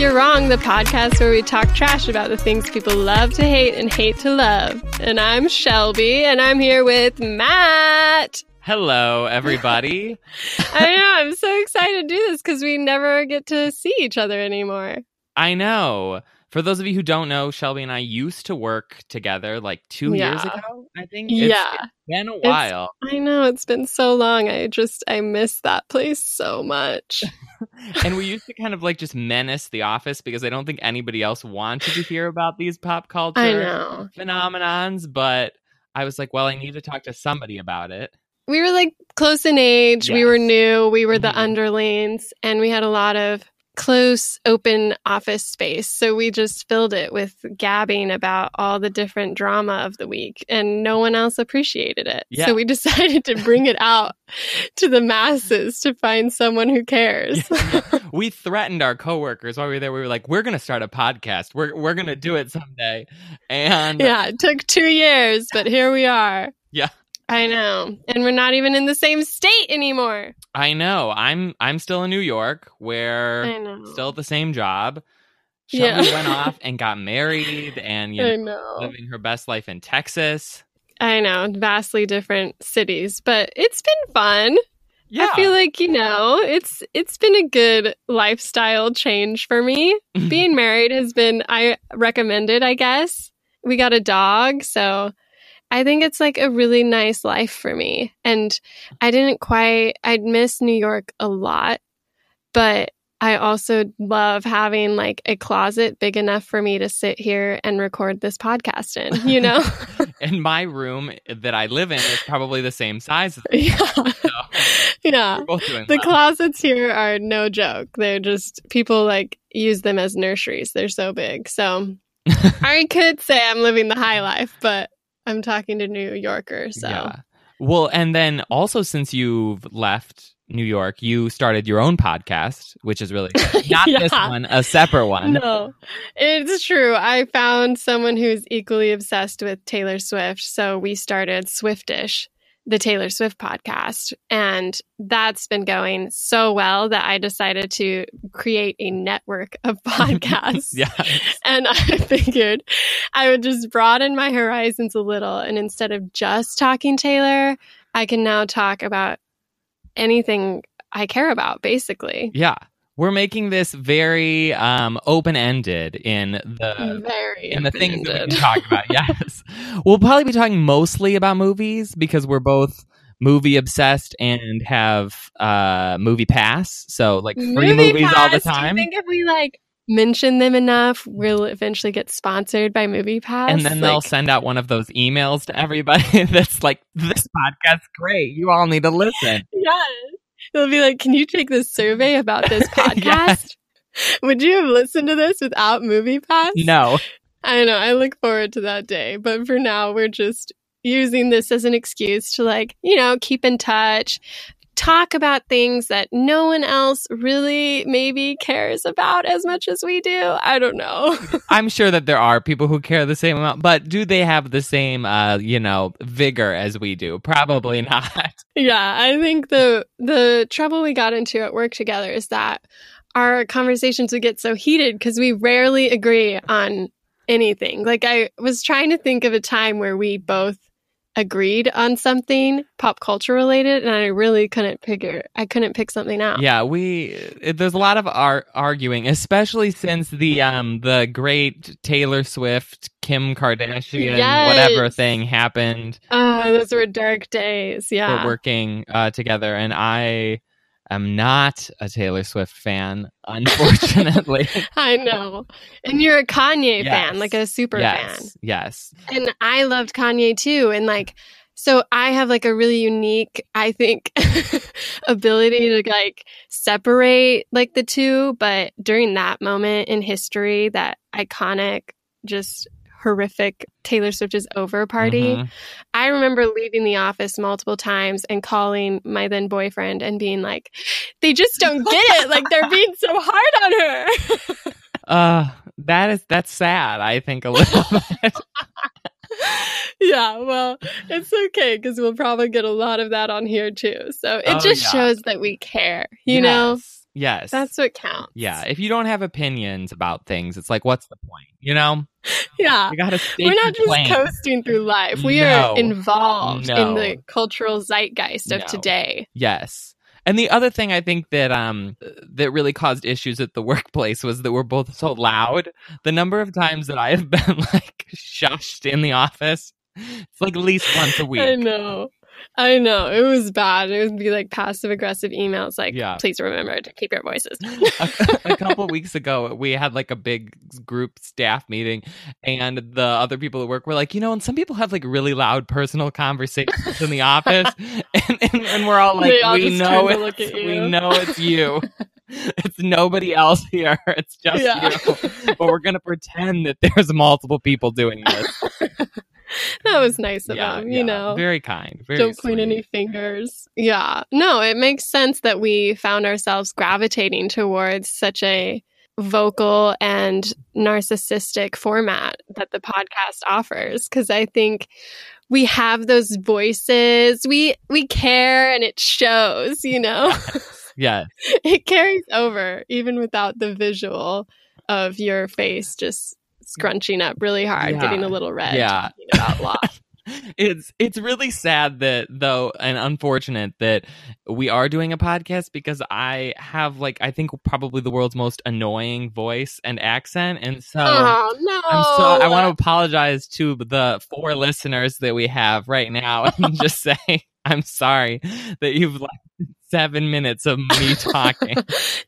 You're Wrong, the podcast where we talk trash about the things people love to hate and hate to love. And I'm Shelby, and I'm here with Matt. Hello, everybody. I know, I'm so excited to do this because we never get to see each other anymore. I know. For those of you who don't know, Shelby and I used to work together like two Yeah. years ago, I think. Yeah. It's been a while. I know, it's been so long. I just, I miss that place so much. and we used to kind of like just menace the office because I don't think anybody else wanted to hear about these pop culture I know. phenomenons. But I was like, well, I need to talk to somebody about it. we were like close in age. We were new. We were the Mhm. underlings, and we had a lot of close, open office space. So we just filled it with gabbing about all the different drama of the week, and no one else appreciated it. Yeah. So we decided to bring it out to the masses to find someone who cares. we threatened our coworkers while we were there. We were like, we're going to start a podcast. We're, we're going to do it someday. And yeah, it took two years, but here we are. Yeah. I know. And we're not even in the same state anymore. I know. I'm I'm still in New York where I know. still at the same job. Shelby Yeah. went off and got married and you know, know. living her best life in Texas. I know, vastly different cities, but it's been fun. Yeah. I feel like, you know, it's it's been a good lifestyle change for me. Being married has been I recommended, I guess. We got a dog, so I think it's like a really nice life for me. And I didn't quite I'd miss New York a lot, but I also love having like a closet big enough for me to sit here and record this podcast in, you know? and my room that I live in is probably the same size as yeah. so Yeah. The well. closets here are no joke. They're just people like use them as nurseries. They're so big. So I could say I'm living the high life, but I'm talking to New Yorkers. So Yeah. Well, and then also since you've left New York, you started your own podcast, which is really good. Not this one, a separate one. no, it's true. I found someone who's equally obsessed with Taylor Swift. So we started Swiftish, the Taylor Swift podcast. And that's been going so well that I decided to create a network of podcasts. yeah. And I figured I would just broaden my horizons a little. And instead of just talking Taylor, I can now talk about anything I care about, basically. Yeah. We're making this very um, open ended in the Very in the things that we talk about. Yes. We'll probably be talking mostly about movies because we're both movie obsessed and have uh movie pass. So like free Movie movies all the Pass, do you time. think if we like mention them enough, we'll eventually get sponsored by Movie Pass? And then they'll send out one of those emails to everybody that's like, this podcast's great. You all need to listen. Yes. They'll be like, can you take this survey about this podcast? Would you have listened to this without Movie Pass? No. I know. I look forward to that day. But for now, we're just using this as an excuse to, like, you know, keep in touch, talk about things that no one else really maybe cares about as much as we do. I don't know. I'm sure that there are people who care the same amount, but do they have the same, uh, you know, vigor as we do? Probably not. yeah. I think the, the trouble we got into at work together is that our conversations would get so heated because we rarely agree on anything. Like I was trying to think of a time where we both agreed on something pop culture related and I really couldn't figure I couldn't pick something out. Yeah, we it, there's a lot of ar- arguing, especially since the um the great Taylor Swift Kim Kardashian Yes. whatever thing happened. Oh, those were dark days. Yeah. We're working uh, together, and I am not a Taylor Swift fan, unfortunately. I know. And you're a Kanye Yes. fan, like a super fan. yes, yes. And I loved Kanye too. And like, so I have like a really unique, I think, ability to like separate like the two. But during that moment in history, that iconic, just horrific Taylor Swift is over party, Mhm. I remember leaving the office multiple times and calling my then boyfriend and being like, they just don't get it. Like they're being so hard on her. Uh, that is that's sad. I think a little bit. yeah, well, it's okay because we'll probably get a lot of that on here too. So it Oh, just yeah. shows that we care, you know? Yes. That's what counts. yeah. If you don't have opinions about things, it's like, what's the point? You know? Yeah. You gotta. We're not just coasting through life. We are involved No. in the cultural zeitgeist of No. today. Yes. And the other thing I think that um that really caused issues at the workplace was that we're both so loud. The number of times that I have been like shushed in the office, it's like at least once a week. I know. I know. It was bad. It would be like passive aggressive emails like, Yeah. please remember to keep your voices. a, a couple weeks ago, we had like a big group staff meeting, and the other people at work were like, you know, and some people have like really loud personal conversations in the office, and, and, and we're all like, all we know it's, we you." know it's you. It's nobody else here. It's just Yeah. you. But we're gonna pretend that there's multiple people doing this. that was nice of yeah, them, yeah. you know. very kind. Very Don't point any fingers. Yeah. No, it makes sense that we found ourselves gravitating towards such a vocal and narcissistic format that the podcast offers because I think we have those voices. We we care and it shows, you know. Yeah, it carries over even without the visual of your face just scrunching up really hard, Yeah. getting a little red. Yeah. about it's it's really sad that though and unfortunate that we are doing a podcast because I have like I think probably the world's most annoying voice and accent and so oh no! I'm so I want to apologize to the four listeners that we have right now and just say I'm sorry that you've like seven minutes of me talking.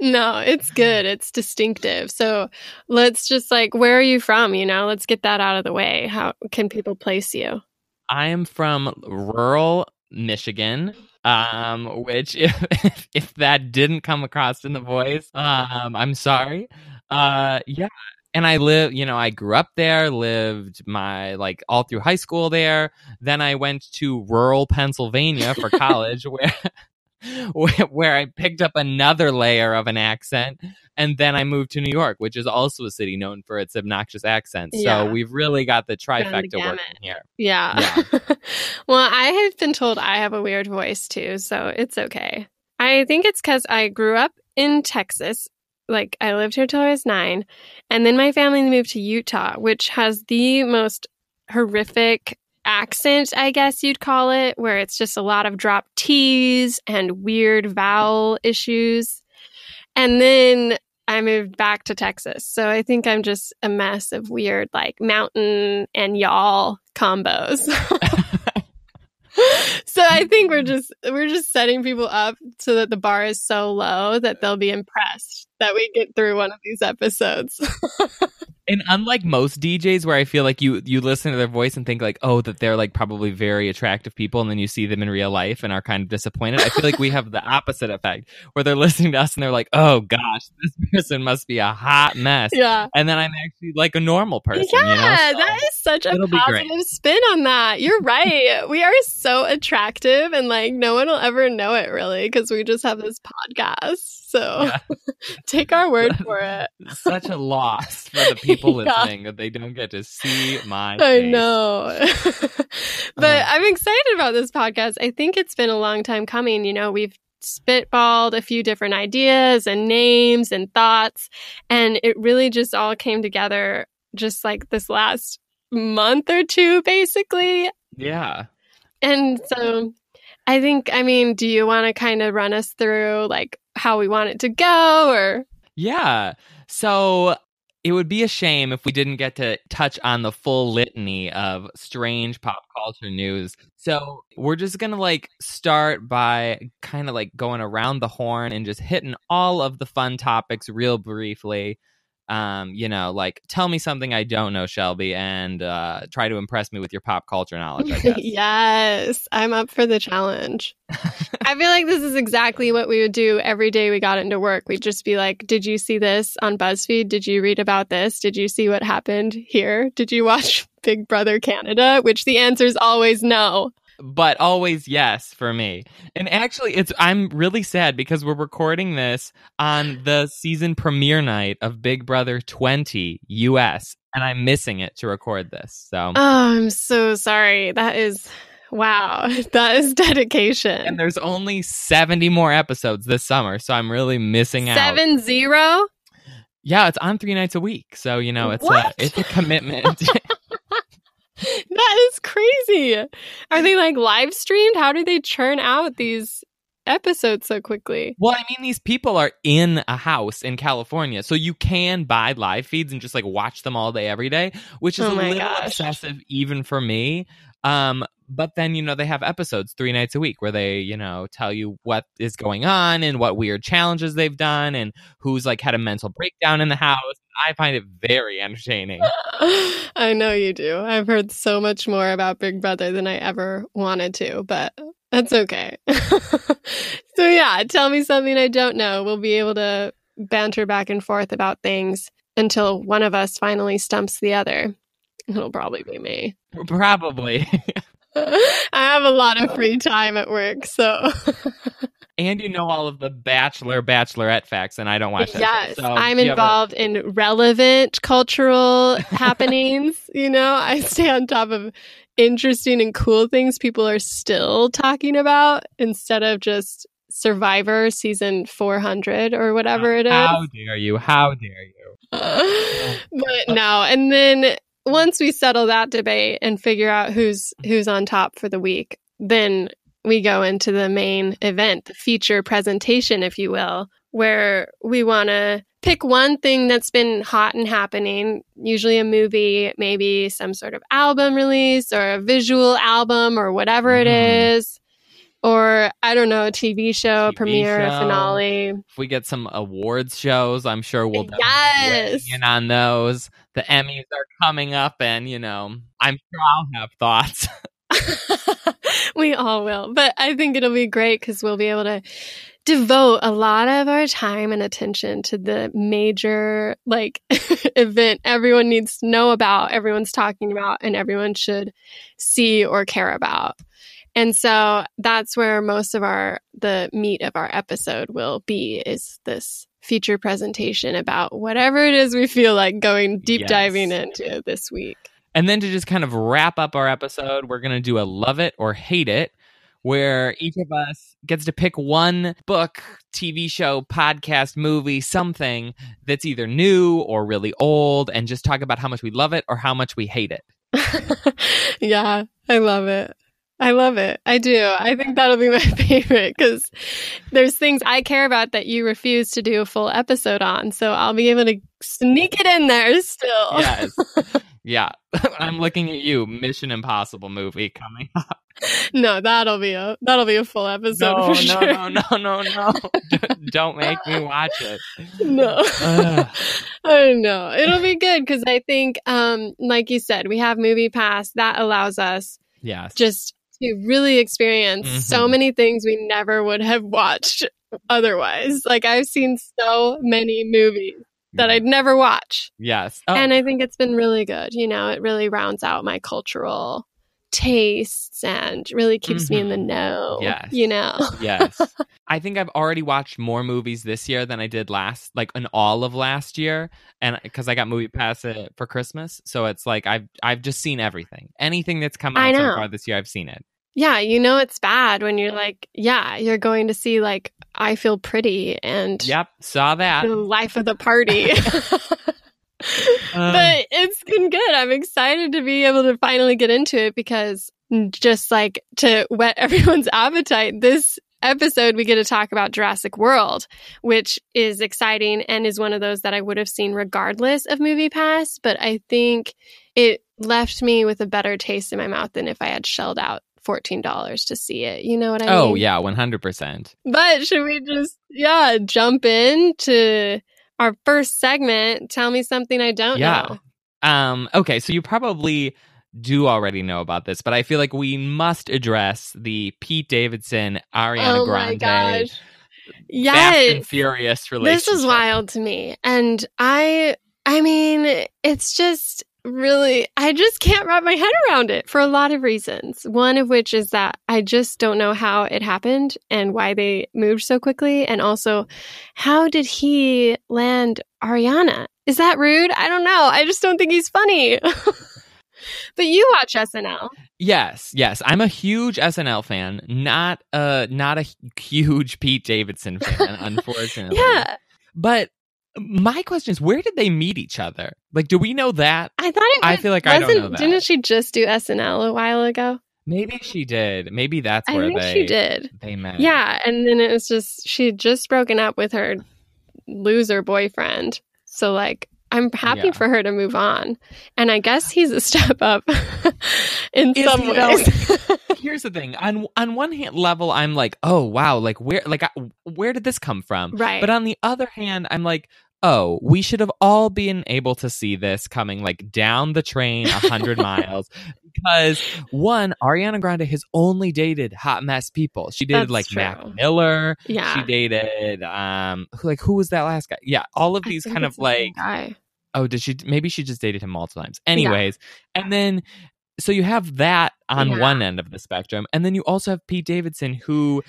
no, it's good. It's distinctive. So let's just like, where are you from? You know, let's get that out of the way. How can people place you? I am from rural Michigan. Um, which if, if if that didn't come across in the voice, um, I'm sorry. Uh, yeah. And I live, you know, I grew up there, lived my like all through high school there. Then I went to rural Pennsylvania for college, where where I picked up another layer of an accent, and then I moved to New York, which is also a city known for its obnoxious accent. So we've really got the trifecta working here. Yeah. well, I have been told I have a weird voice too, so it's okay. I think it's because I grew up in Texas. Like, I lived here till I was nine. And then my family moved to Utah, which has the most horrific accent, I guess you'd call it, where it's just a lot of dropped T's and weird vowel issues. And then I moved back to Texas. So I think I'm just a mess of weird, like mountain and y'all combos. so I think we're just we're just setting people up so that the bar is so low that they'll be impressed that we get through one of these episodes. And unlike most DJs where I feel like you you listen to their voice and think like, oh, that they're like probably very attractive people and then you see them in real life and are kind of disappointed. I feel like we have the opposite effect where they're listening to us and they're like, oh gosh, this person must be a hot mess. yeah. And then I'm actually like a normal person, yeah, you know? So- that is such a it'll be great. positive spin on that. You're right. we are so attractive, and like no one will ever know it really because we just have this podcast. So Yeah. take our word for it. such a loss for the people Yeah. listening that they don't get to see my I face. know. but Uh. I'm excited about this podcast. I think it's been a long time coming. You know, we've spitballed a few different ideas and names and thoughts, and it really just all came together just like this last month or two, basically. Yeah. And so I think, I mean, do you want to kind of run us through like how we want it to go or? Yeah. So it would be a shame if we didn't get to touch on the full litany of strange pop culture news. So we're just going to like start by kind of like going around the horn and just hitting all of the fun topics real briefly. Um, you know, like tell me something I don't know, Shelby, and uh, try to impress me with your pop culture knowledge, I guess. yes, I'm up for the challenge. I feel like this is exactly what we would do every day we got into work. We'd just be like, Did you see this on BuzzFeed? Did you read about this? Did you see what happened here? Did you watch Big Brother Canada? Which the answer is always no. But always yes for me. And actually it's I'm really sad because we're recording this on the season premiere night of Big Brother 20 US and I'm missing it to record this. So Oh, I'm so sorry. That is Wow, that is dedication. And there's only 70 more episodes this summer, so I'm really missing out. Seven zero. Yeah, it's on three nights a week, so you know it's What? a it's a commitment. That is crazy. Are they like live streamed? How do they churn out these episodes so quickly? well, I mean, these people are in a house in California, so you can buy live feeds and just like watch them all day, every day, which is Oh a little gosh. excessive even for me. Um, but then you know they have episodes three nights a week where they you know tell you what is going on and what weird challenges they've done and who's like had a mental breakdown in the house. I find it very entertaining. I know you do. I've heard so much more about Big Brother than I ever wanted to, but that's okay. so, yeah, tell me something I don't know. We'll be able to banter back and forth about things until one of us finally stumps the other. It'll probably be me. Probably. I have a lot of free time at work, so and you know all of the Bachelor, Bachelorette facts, and I don't watch that. yes. So I'm have a- involved in relevant cultural happenings. You know, I stay on top of interesting and cool things people are still talking about instead of just Survivor season 400 or whatever it is. How dare you? How dare you? but no, and then once we settle that debate and figure out who's who's on top for the week, then we go into the main event, the feature presentation, if you will, where we want to pick one thing that's been hot and happening, usually a movie, maybe some sort of album release or a visual album or whatever it Mhm. is. Or I don't know, a TV show, a TV premiere, a show. finale. If we get some awards shows, I'm sure we'll Yes. in on those. The Emmys are coming up, and you know, I'm sure I'll have thoughts. we all will. But I think it'll be great because we'll be able to devote a lot of our time and attention to the major like event everyone needs to know about, everyone's talking about, and everyone should see or care about. And so that's where most of our the meat of our episode will be is this feature presentation about whatever it is we feel like going deep Yes. diving into this week. And then to just kind of wrap up our episode, we're going to do a love it or hate it, where each of us gets to pick one book, TV show, podcast, movie, something that's either new or really old, and just talk about how much we love it or how much we hate it. yeah, I love it. I love it. I do. I think that'll be my favorite because there's things I care about that you refuse to do a full episode on. So I'll be able to sneak it in there still. Yes. yeah. I'm looking at you, Mission Impossible movie coming up. no, that'll be a that'll be a full episode No, for no, sure. no, no, no, no. Don't make me watch it. no. I don't know. It'll be good because I think, um, like you said, we have Movie Pass that allows us Yes. just to really experience so Mhm. many things we never would have watched otherwise. Like I've seen so many movies that I'd never watch. Yes. Oh, And I think it's been really good. You know, it really rounds out my cultural tastes and really keeps me in the know. Yes. You know. yes. I think I've already watched more movies this year than I did last, like in all of last year, and because I got Movie Pass uh, for Christmas, so it's like I've I've just seen everything. Anything that's come out so far this year, I've seen it. Yeah, you know it's bad when you're like, yeah, you're going to see like I Feel Pretty and Yep, saw that. the life of the party. Uh, but it's been good. I'm excited to be able to finally get into it because just like to whet everyone's appetite, this episode we get to talk about Jurassic World, which is exciting and is one of those that I would have seen regardless of Movie Pass, but I think it left me with a better taste in my mouth than if I had shelled out $14 to see it. You know what I mean? oh yeah, one hundred percent. But should we just, yeah, jump into our first segment? Tell me something I don't Yeah. know. Um. Okay, so you probably do already know about this, but I feel like we must address the Pete Davidson Ariana oh my Grande gosh. Fast and Furious relationship. This is wild to me. And I, I mean, it's just really, I just can't wrap my head around it for a lot of reasons. One of which is that I just don't know how it happened and why they moved so quickly. And also, how did he land Ariana? Is that rude? I don't know. I just don't think he's funny. But you watch SNL. Yes, yes. I'm a huge SNL fan, not a not a huge Pete Davidson fan, unfortunately. Yeah. But my question is where did they meet each other? Like do we know that? I thought it I feel like I don't know that. Didn't she just do SNL a while ago? Maybe she did. Maybe that's I where think they she did. they met. Yeah, and then it was just she had just broken up with her loser boyfriend. So like I'm happy Yeah. for her to move on. And I guess he's a step up in Is some ways. Here's the thing. On on one hand level I'm like, "Oh, wow, like where like I, where did this come from?" right. But on the other hand, I'm like, oh, we should have all been able to see this coming like down the train a hundred miles. Because one, Ariana Grande has only dated hot mess people. She dated That's like true. Mac Miller. yeah. She dated um who like who was that last guy? Yeah, all of these kind of like guy. Oh, did she maybe she just dated him multiple times. Anyways, and then so you have that on Yeah. one end of the spectrum, and then you also have Pete Davidson, who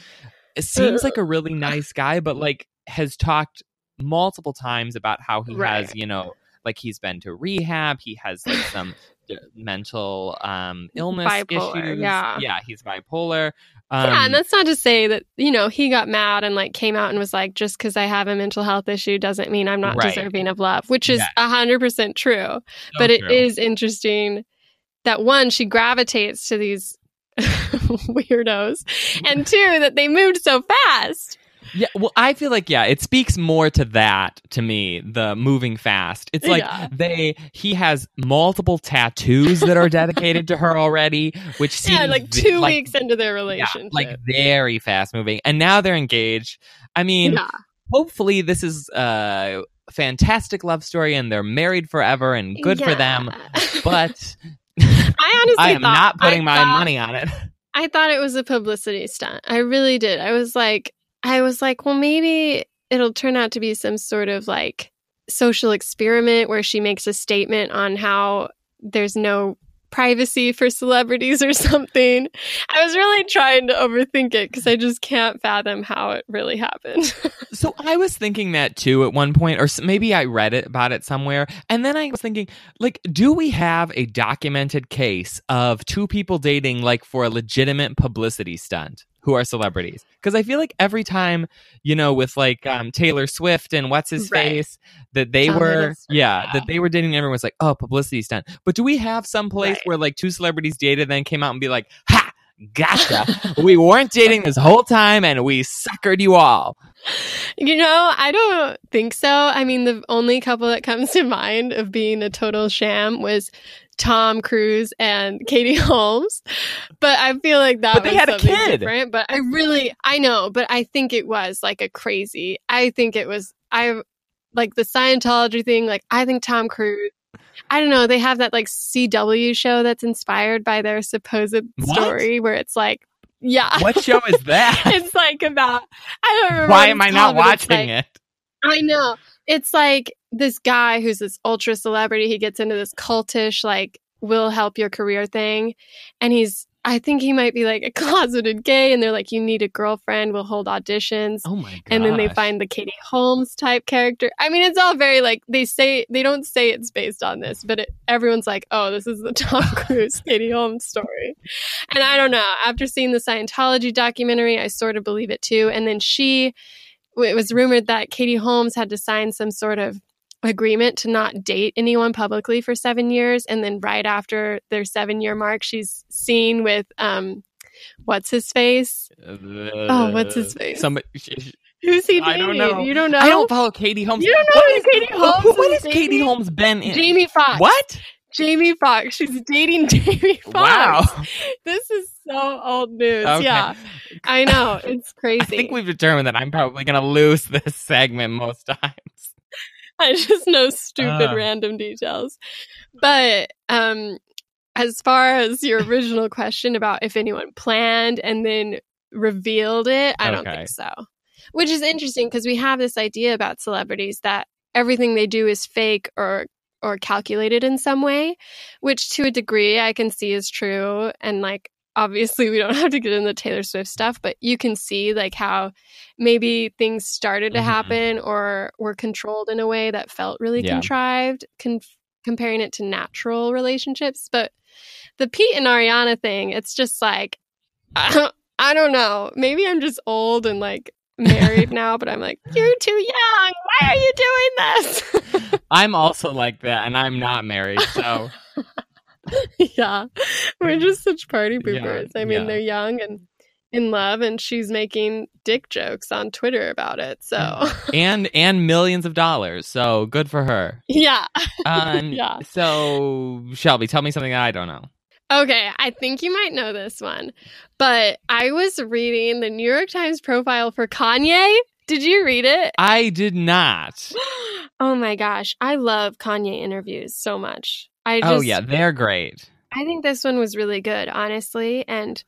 seems like a really nice guy, but like has talked multiple times about how he Right. has, you know, like he's been to rehab, he has like some mental um illness Bipolar, issues. yeah. yeah, he's bipolar. Um, yeah, and that's not to say that, you know, he got mad and like came out and was like, just because I have a mental health issue doesn't mean I'm not Right. deserving of love, which is Yeah. a 100% true. so but it true. is interesting that one, she gravitates to these weirdos, and two, that they moved so fast. Yeah, well, I feel like yeah, it speaks more to that to me. The moving fast. It's like Yeah. they he has multiple tattoos that are dedicated to her already, which seems Yeah, like two like, weeks into their yeah, relationship. like very fast moving, and now they're engaged. I mean, yeah. hopefully this is a fantastic love story, and they're married forever and good for them. But I honestly I am not putting I my thought- money on it. I thought it was a publicity stunt. I really did. I was like, I was like, well, maybe it'll turn out to be some sort of like social experiment where she makes a statement on how there's no privacy for celebrities or something. I was really trying to overthink it because I just can't fathom how it really happened. So I was thinking that too at one point, or maybe I read it about it somewhere, and then I was thinking, like, do we have a documented case of two people dating, like, for a legitimate publicity stunt? Who are celebrities? Because I feel like every time, you know, with like um, Taylor Swift and what's his Right. face, that they that were, yeah, yeah. that they were dating. Everyone was like, oh, publicity stunt. But do we have some place Right. where like two celebrities dated, then came out and be like, ha, gotcha, we weren't dating this whole time, and we suckered you all. You know, I don't think so. I mean, the only couple that comes to mind of being a total sham was Tom Cruise and Katie Holmes. But I feel like that But they was had a kid. different. But I really, I know, but I think it was like a crazy. I think it was. I like the Scientology thing. Like I think Tom Cruise. I don't know. They have that like CW show that's inspired by their supposed What? story, where it's like, yeah, What show is that? it's like about. I don't remember. Why am I not called, watching like- it? I know. It's like this guy who's this ultra celebrity. He gets into this cultish, like, will help your career thing. And he's, I think he might be like a closeted gay. And they're like, you need a girlfriend. We'll hold auditions. Oh my god! and then they find the Katie Holmes type character. I mean, it's all very like they say they don't say it's based on this, but it, everyone's like, "Oh, this is the Tom Cruise Katie Holmes story." And I don't know. After seeing the Scientology documentary, I sort of believe it too. And then she, it was rumored that Katie Holmes had to sign some sort of agreement to not date anyone publicly for seven years, and then right after their seven year mark, she's seen with um, what's his face? Oh, what's his face? Somebody. Who's he dating? I don't know. You don't know? I don't follow Katie Holmes. You don't know What who is- Katie Holmes who- What is has Katie dating? Holmes been in? Jamie Foxx. What? Jamie Foxx. She's dating Jamie Foxx. Wow. This is so old news. Okay. Yeah. I know. It's crazy. I think we've determined that I'm probably going to lose this segment most times. I just know stupid Ah. random details. But um as far as your original question about if anyone planned and then revealed it, I don't think so. Which is interesting because we have this idea about celebrities that everything they do is fake or or calculated in some way, which to a degree I can see is true and like obviously we don't have to get into Taylor Swift stuff, but you can see like how maybe things started to Mhm. happen or were controlled in a way that felt really Yeah. contrived, con- comparing it to natural relationships. But the Pete and Ariana thing, it's just like, I don't, I don't know. Maybe I'm just old and like married now, but I'm like, you're too young. Why are you doing this? I'm also like that, and I'm not married, so yeah, we're just such party Yeah, poopers. I mean, yeah. they're young and in love, and she's making dick jokes on Twitter about it. So, and and millions of dollars. So good for her. yeah. Um, Yeah. So Shelby, tell me something that I don't know. Okay, I think you might know this one, but I was reading the New York Times profile for Kanye. Did you read it? I did not. oh my gosh, I love Kanye interviews so much. I oh, just, oh yeah, they're great. I think this one was really good, honestly. And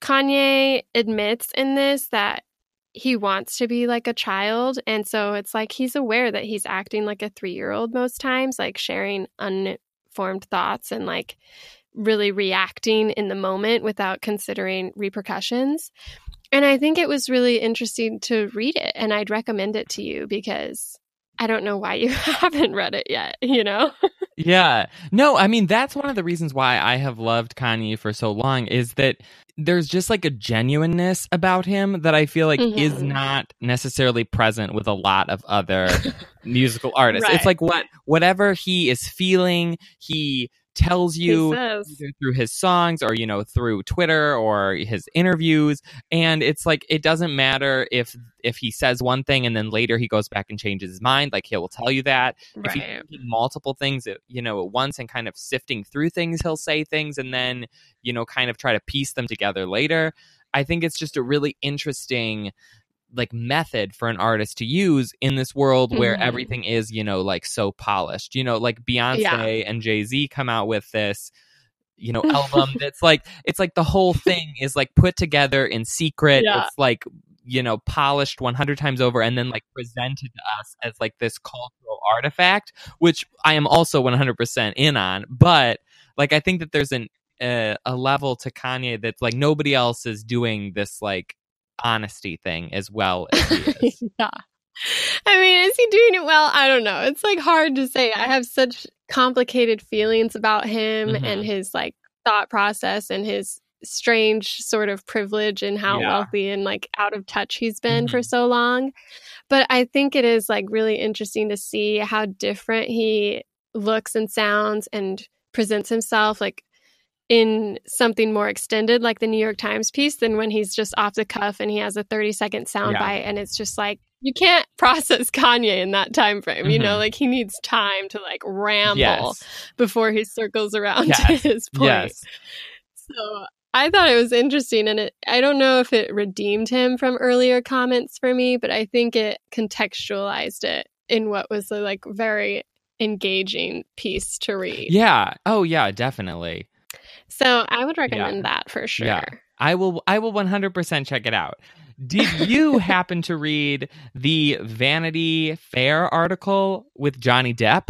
Kanye admits in this that he wants to be like a child. And so it's like he's aware that he's acting like a three year old most times, like sharing unformed thoughts and like really reacting in the moment without considering repercussions. And I think it was really interesting to read it. And I'd recommend it to you because I don't know why you haven't read it yet, you know? Yeah. No, I mean that's one of the reasons why I have loved Kanye for so long is that there's just like a genuineness about him that I feel like is Mhm. not necessarily present with a lot of other musical artists. Right. It's like what whatever he is feeling, he tells you either through his songs or you know through Twitter or his interviews and it's like it doesn't matter if if he says one thing and then later he goes back and changes his mind like he will tell you that if he's Right. thinking multiple things you know at once and kind of sifting through things he'll say things and then you know kind of try to piece them together later i think it's just a really interesting like method for an artist to use in this world where Mhm. everything is you know like so polished you know like beyonce Yeah. and jay-z come out with this you know album that's like it's like the whole thing is like put together in secret Yeah. it's like you know polished 100 times over and then like presented to us as like this cultural artifact which i am also 100% in on but like i think that there's an uh, a level to kanye that's like nobody else is doing this like honesty thing as well as yeah. I mean, is he doing it well? I don't know. It's like hard to say. I have such complicated feelings about him Mhm. and his like thought process and his strange sort of privilege and how Yeah. wealthy and like out of touch he's been for Mhm. so long. But I think it is like really interesting to see how different he looks and sounds and presents himself like in something more extended like the New York Times piece than when he's just off the cuff and he has a 30 second soundbite Yeah. and it's just like you can't process Kanye in that time frame. You know, Mhm. like he needs time to like ramble yes before he circles around Yes. to his point. yes So I thought it was interesting and it I don't know if it redeemed him from earlier comments for me, but I think it contextualized it in what was a like very engaging piece to read. yeah oh yeah definitely So I would recommend that for sure. Yeah. I will I will 100% check it out. Did you happen to read the Vanity Fair article with Johnny Depp?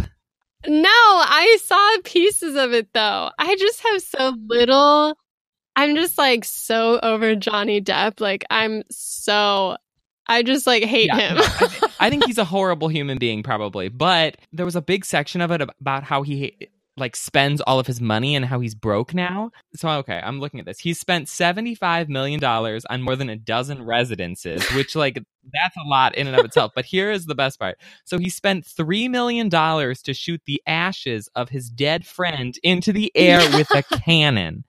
No, I saw pieces of it though. I just have so little. I'm just like so over Johnny Depp. Like I'm so I just like hate Yeah, him. I, think he's a horrible human being probably, but there was a big section of it about how he like spends all of his money and how he's broke now. So okay, I'm looking at this. He's spent 75 million dollars on more than a dozen residences, which like that's a lot in and of itself. But here is the best part. So he spent 3 million dollars to shoot the ashes of his dead friend into the air with a cannon.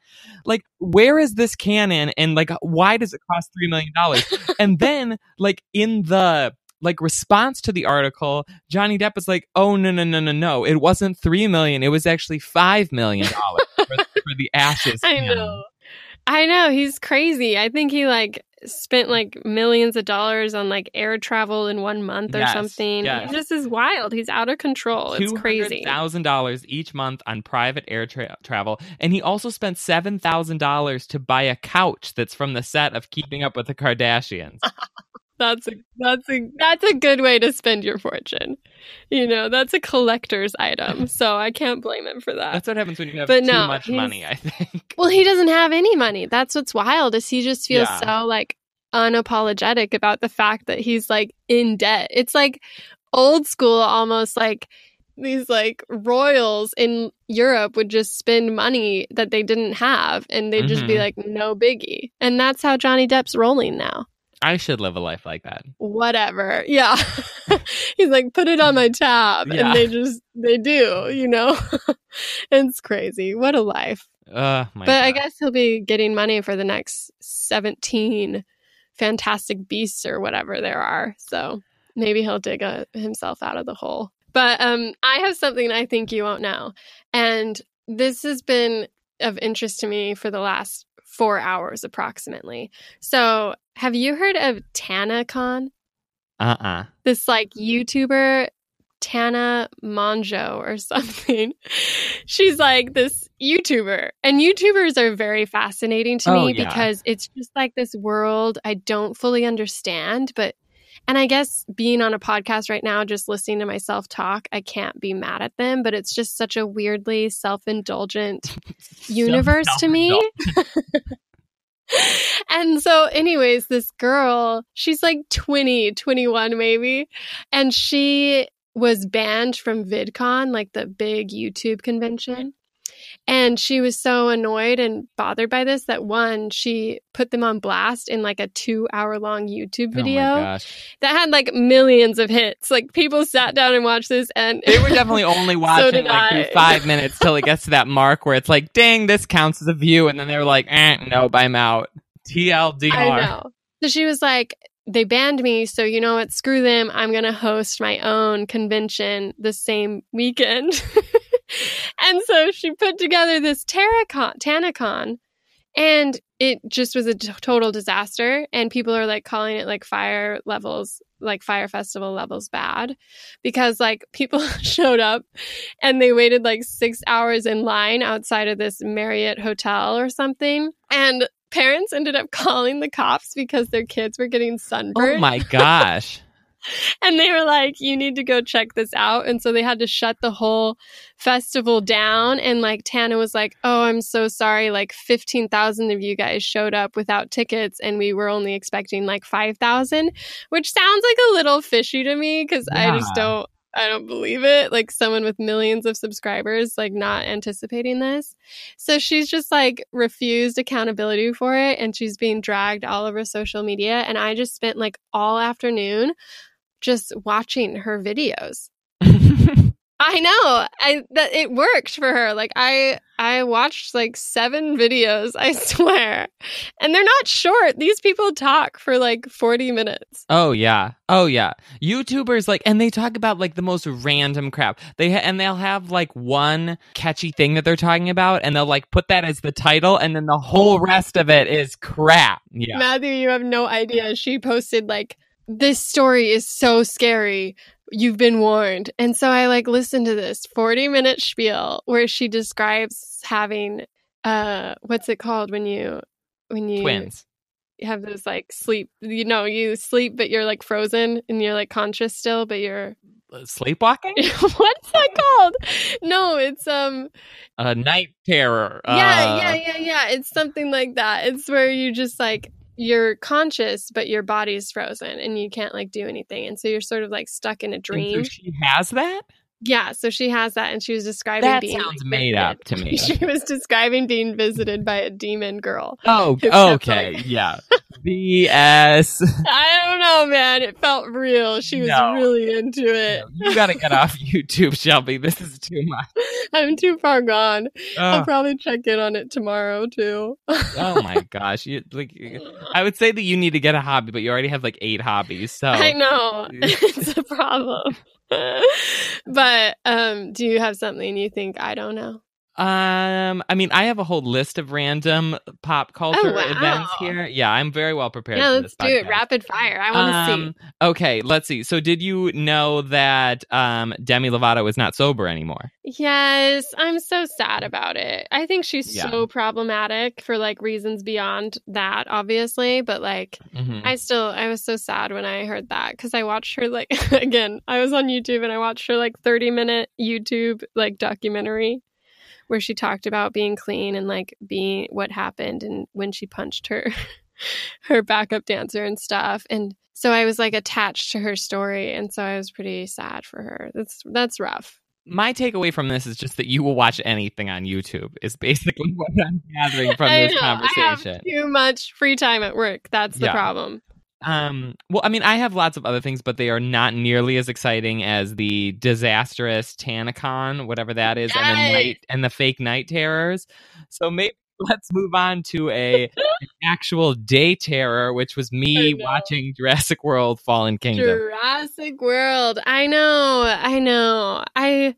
Like where is this cannon and like why does it cost 3 million dollars? And then like in the like response to the article, Johnny Depp was like, "Oh no no no no no! It wasn't three million. It was actually five million dollars for, for the ashes." I cannon." know. I know he's crazy. I think he like spent like millions of dollars on like air travel in one month or Yes, something. yes. This is wild. He's out of control. It's crazy. thousand dollars each month on private air tra- travel, and he also spent seven thousand dollars to buy a couch that's from the set of Keeping Up with the Kardashians. That's a that's a that's a good way to spend your fortune. You know, that's a collector's item. So I can't blame him for that. That's what happens when you have But too no, much money. I think. Well, he doesn't have any money. That's what's wild is he just feels Yeah. so like unapologetic about the fact that he's like in debt. It's like old school almost like these like royals in Europe would just spend money that they didn't have and they'd just be Mhm. like, no biggie. And that's how Johnny Depp's rolling now. I should live a life like that. Whatever. Yeah. He's like, put it on my tab. Yeah. And they just, they do, you know? it's crazy. What a life. Uh, my but I guess he'll be getting money for the next 17 Fantastic Beasts or whatever there are. So maybe he'll dig a, himself out of the hole. But um, I have something I think you won't know. And this has been of interest to me for the last four hours approximately. So have you heard of TanaCon? Uh-uh. This like YouTuber Tana Mongeau or something. She's like this YouTuber. And YouTubers are very fascinating to Oh, me yeah. because it's just like this world I don't fully understand, but and I guess being on a podcast right now, just listening to myself talk, I can't be mad at them, but it's just such a weirdly self indulgent universe to me. and so, anyways, this girl, she's like 20, 21 maybe, and she was banned from VidCon, like the big YouTube convention. And she was so annoyed and bothered by this that one, she put them on blast in like a two hour long YouTube Oh video gosh. that had like millions of hits. Like people sat down and watched this and They were definitely only watching did like five minutes till it gets to that mark where it's like, dang, this counts as a view. And then they were like, eh, nope, I'm out. TLDR. I know. So she was like, they banned me, so you know what? Screw them. I'm going to host my own convention the same weekend. and so she put together this Terracon, TanaCon, and it just was a t- total disaster. And people are like calling it like fire levels, like Fyre festival levels bad because like people showed up and they waited like six hours in line outside of this Marriott hotel or something. And parents ended up calling the cops because their kids were getting oh sunburned. Oh my gosh. And they were like, you need to go check this out. And so they had to shut the whole festival down. And like Tana was like, oh, I'm so sorry. Like 15,000 of you guys showed up without tickets and we were only expecting like 5,000, which sounds like a little fishy to me because I just don't. I don't believe it. Like someone with millions of subscribers, like not anticipating this. So she's just like refused accountability for it and she's being dragged all over social media. And I just spent like all afternoon just watching her videos. I know. I that it worked for her. Like I I watched like 7 videos, I swear. And they're not short. These people talk for like 40 minutes. Oh yeah. Oh yeah. YouTubers like and they talk about like the most random crap. They ha- and they'll have like one catchy thing that they're talking about and they'll like put that as the title and then the whole rest of it is crap. Yeah. Matthew, you have no idea. She posted like this story is so scary. You've been warned. And so I like listened to this 40 minute spiel where she describes having uh what's it called when you when you Twins. have those like sleep you know you sleep but you're like frozen and you're like conscious still but you're Uh, Sleepwalking? what's that called no it's um a night terror. yeah uh, yeah yeah yeah it's something like that it's where you just like you're conscious but your body's frozen and you can't like do anything and so you're sort of like stuck in a and dream so she has that? Yeah so she has that and she was describing That being sounds like, made visited- up to me. she was describing being visited by a demon girl Oh, oh okay. like- yeah. BS. i don't know man it felt real she was No. really into it you gotta get off YouTube, Shelby. This is too much. i'm too far gone i'll probably check in on it tomorrow too oh my gosh. You like I would say that you need to get a hobby, but you already have like eight hobbies. So I know it's a problem. but um, do you have something you think I don't know? Um, I mean, I have a whole list of random pop culture Oh, wow. events here. Yeah, I'm very well prepared. yeah, let's this do it rapid fire. I want to Um, okay, let's see. So, did you know that um, Demi Lovato is not sober anymore? Yes, I'm so sad about it. I think she's Yeah. so problematic for like reasons beyond that, obviously. But like, Mhm. I still, I was so sad when I heard that because I watched her like again. I was on YouTube and I watched her like 30 minute YouTube like documentary where she talked about being clean and like being what happened and when she punched her her backup dancer and stuff. And so I was like attached to her story, and so I was pretty sad for her. That's that's rough. my takeaway from this is just that you will watch anything on YouTube. Is basically what I'm gathering from I this know, conversation. I have too much free time at work. That's the Yeah. problem. Um, well, I mean, I have lots of other things, but they are not nearly as exciting as the disastrous Tanacon, whatever that is, and the night and the fake night terrors. So maybe let's move on to a an actual day terror, which was me watching Jurassic World: Fallen Kingdom. Jurassic World. I know. I know. I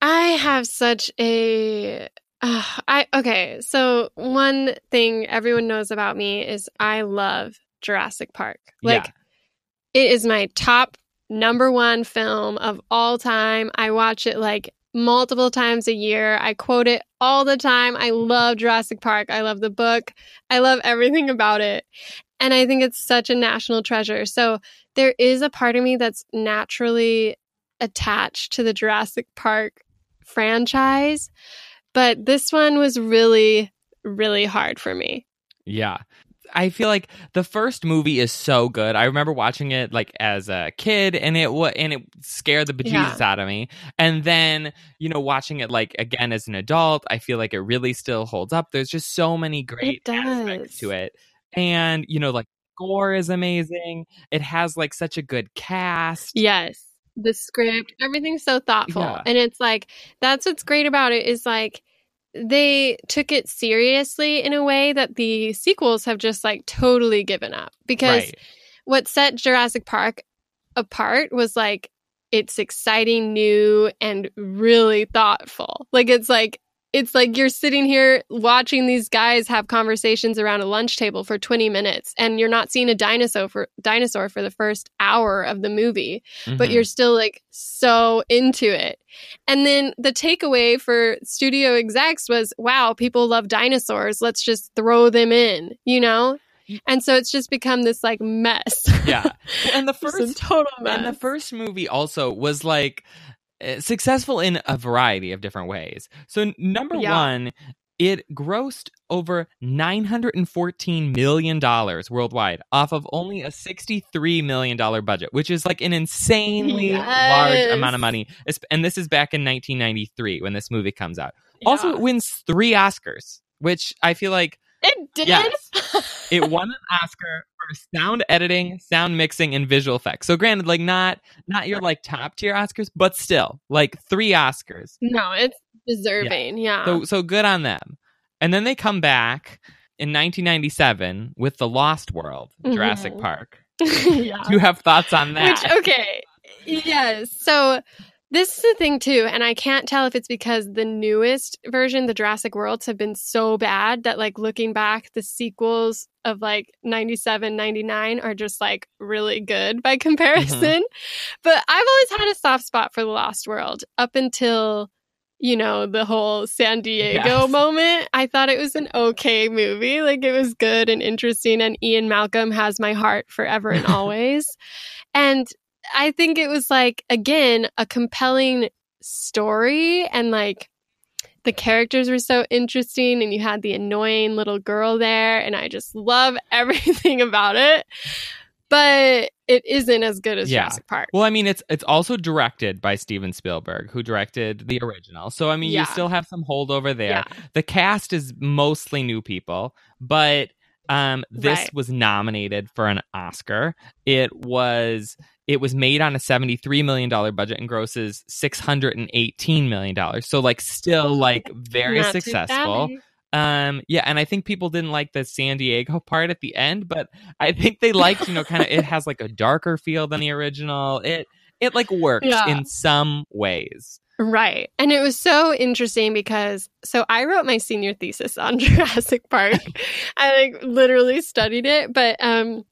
I have such a uh, I okay. So one thing everyone knows about me is I love Jurassic Park. Like Yeah. it is my top number one film of all time. I watch it like multiple times a year. I quote it all the time. I love Jurassic Park. I love the book. I love everything about it. And I think it's such a national treasure. So there is a part of me that's naturally attached to the Jurassic Park franchise. But this one was really, really hard for me. Yeah. I feel like the first movie is so good. I remember watching it like as a kid and it wa- and it scared the bejesus out of me. And then, you know, watching it like again as an adult, I feel like it really still holds up. There's just so many great aspects to it. And, you know, like score is amazing. It has like such a good cast. Yes. The script, everything's so thoughtful. Yeah. And it's like, that's what's great about it is like, they took it seriously in a way that the sequels have just like totally given up. Because Right. what set Jurassic Park apart was like, it's exciting, new, and really thoughtful. Like, it's like, it's like you're sitting here watching these guys have conversations around a lunch table for 20 minutes and you're not seeing a dinosaur for dinosaur for the first hour of the movie but Mhm. you're still like so into it. And then the takeaway for studio execs was, wow, people love dinosaurs. Let's just throw them in, you know? And so it's just become this like mess. Yeah. And the first total mess. And the first movie also was like Eh, successful in a variety of different ways. So number Yeah. one, it grossed over nine hundred and fourteen million dollars worldwide off of only a sixty-three million dollar budget, which is like an insanely large amount of money. And this is back in nineteen ninety-three when this movie comes out. Yeah. Also, it wins three Oscars, which I feel like it did. Yes. it won an Oscar for sound editing, sound mixing, and visual effects. So granted, like not not your like top tier Oscars, but still like three Oscars. no, it's deserving. Yeah. So so good on them. And then they come back in 1997 with The Lost World, Jurassic Mhm. Park. yeah. Do you have thoughts on that? Which okay, yes. So this is the thing too, and I can't tell if it's because the newest version, the Jurassic Worlds, have been so bad that like looking back, the sequels of like 97, 99 are just like really good by mm-hmm. comparison. But I've always had a soft spot for the Lost World up until you know the whole San Diego Yes. moment. I thought it was an okay movie, like it was good and interesting, and Ian Malcolm has my heart forever and always. And I think it was like, again, a compelling story and like the characters were so interesting and you had the annoying little girl there and I just love everything about it. But it isn't as good as Yeah. Jurassic Park. Well, I mean, it's it's also directed by Steven Spielberg, who directed the original. So I mean, Yeah. you still have some holdover there. Yeah. The cast is mostly new people, but um, this Right. was nominated for an Oscar. It was it was made on a seventy three million dollar budget and grosses six hundred and eighteen million dollars. So like, still like very Not successful. Um, yeah, and I think people didn't like the San Diego part at the end, but I think they liked, you know, kind of it has like a darker feel than the original. It it like works Yeah. in some ways. Right. And it was so interesting because so I wrote my senior thesis on Jurassic Park. I like literally studied it, but um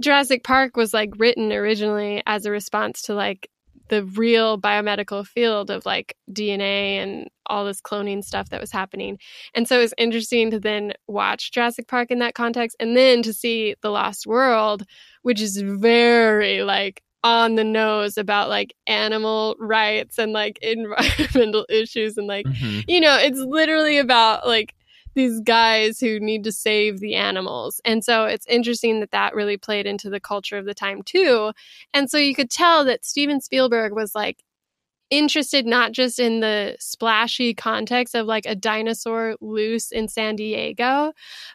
Jurassic Park was like written originally as a response to like the real biomedical field of like DNA and all this cloning stuff that was happening. And so it was interesting to then watch Jurassic Park in that context and then to see The Lost World, which is very like on the nose about like animal rights and like environmental issues and like Mhm. you know it's literally about like these guys who need to save the animals and so it's interesting that that really played into the culture of the time too and so you could tell that steven spielberg was like interested not just in the splashy context of like a dinosaur loose in San Diego,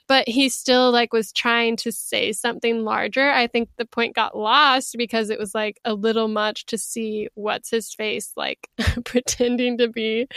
but he still like was trying to say something larger. I think the point got lost because it was like a little much to see what's his face like pretending to be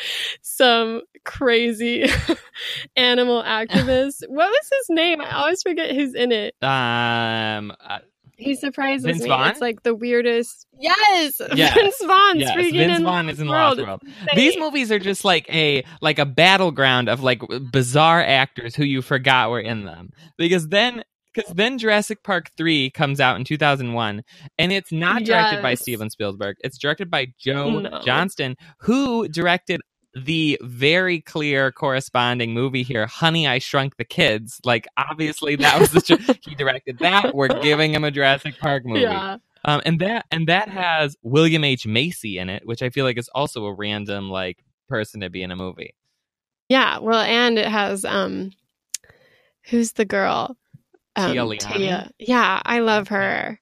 some crazy animal activist. what was his name? I always forget who's in it. Um, uh, he surprises Vince me. Vaughn? It's like the weirdest. Yes, Yes. Vince Vaughn's yes, freaking Vince in Vaughn is in the world. Lost World. These movies are just like a like a battleground of like bizarre actors who you forgot were in them. Because then because then Jurassic Park 3 comes out in 2001 and it's not directed by Steven Spielberg. It's directed by Joe No. Johnston who directed the very clear corresponding movie here, Honey, I Shrunk the Kids. Like, obviously, that was the tr- he directed that. We're giving him a Jurassic Park movie. Yeah, Um, and that and that has William H Macy in it, which I feel like is also a random like person to be in a movie. yeah. Well, and it has um, who's the girl? Um, Tia Tia. Yeah, I love her.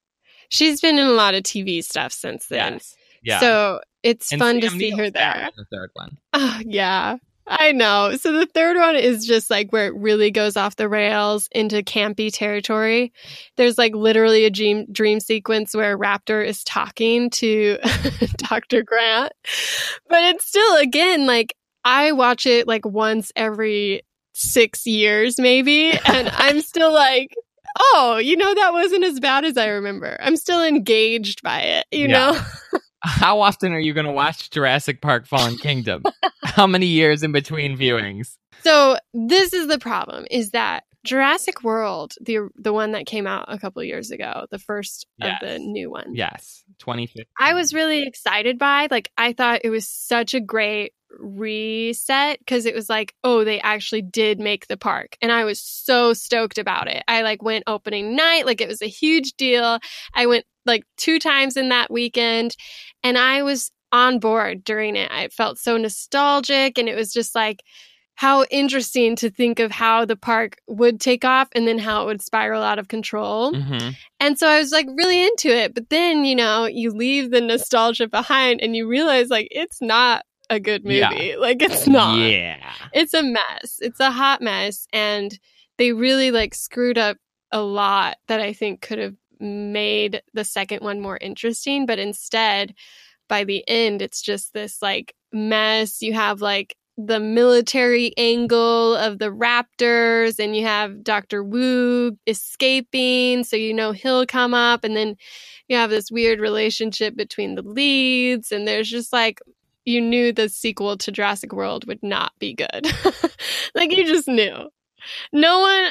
She's been in a lot of TV stuff since then. yeah. So it's And fun to Sam see Neill's her there. The third one. Oh, yeah. I know. So the third one is just like where it really goes off the rails into campy territory. There's like literally a dream dream sequence where Raptor is talking to Dr. Grant. But it's still again like I watch it like once every 6 years maybe and I'm still like Oh, you know that wasn't as bad as I remember. I'm still engaged by it, you Yeah. know. How often are you going to watch Jurassic Park: Fallen Kingdom? How many years in between viewings? So this is the problem: is that Jurassic World, the the one that came out a couple of years ago, the first Yes. of the new one, Yes, 2015. I was really excited by. Like, I thought it was such a great reset because it was like, oh, they actually did make the park, and I was so stoked about it. I like went opening night, like it was a huge deal. I went like two times in that weekend, and I was on board during it. I felt so nostalgic, and it was just like how interesting to think of how the park would take off and then how it would spiral out of control. hmm And so I was like really into it. But then, you know, you leave the nostalgia behind and you realize like it's not a good movie. Yeah. Like it's not. Yeah. It's a mess. It's a hot mess. And they really like screwed up a lot that I think could have made the second one more interesting. But instead, by the end, it's just this like mess. You have like the military angle of the raptors and you have Dr. Wu escaping so you know he'll come up and then you have this weird relationship between the leads and there's just like you knew the sequel to Jurassic World would not be good. like you just knew. No one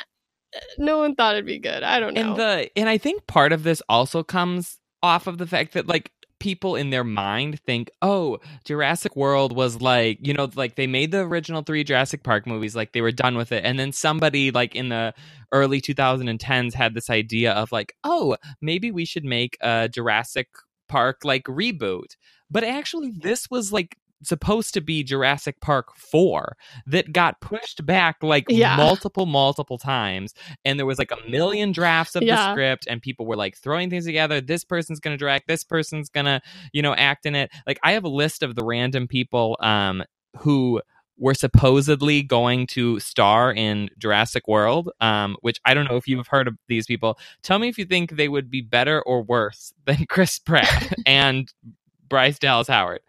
no one thought it'd be good. I don't know. And the and I think part of this also comes off of the fact that like people in their mind think, "Oh, Jurassic World was like, you know, like they made the original 3 Jurassic Park movies like they were done with it." And then somebody like in the early 2010s had this idea of like, "Oh, maybe we should make a Jurassic Park like reboot." But actually this was like supposed to be Jurassic Park 4 that got pushed back like Yeah. multiple multiple times and there was like a million drafts of the script and people were like throwing things together this person's going to direct this person's going to you know act in it like i have a list of the random people um who were supposedly going to star in Jurassic World, um, which I don't know if you've heard of these people. Tell me if you think they would be better or worse than Chris Pratt and Bryce Dallas Howard.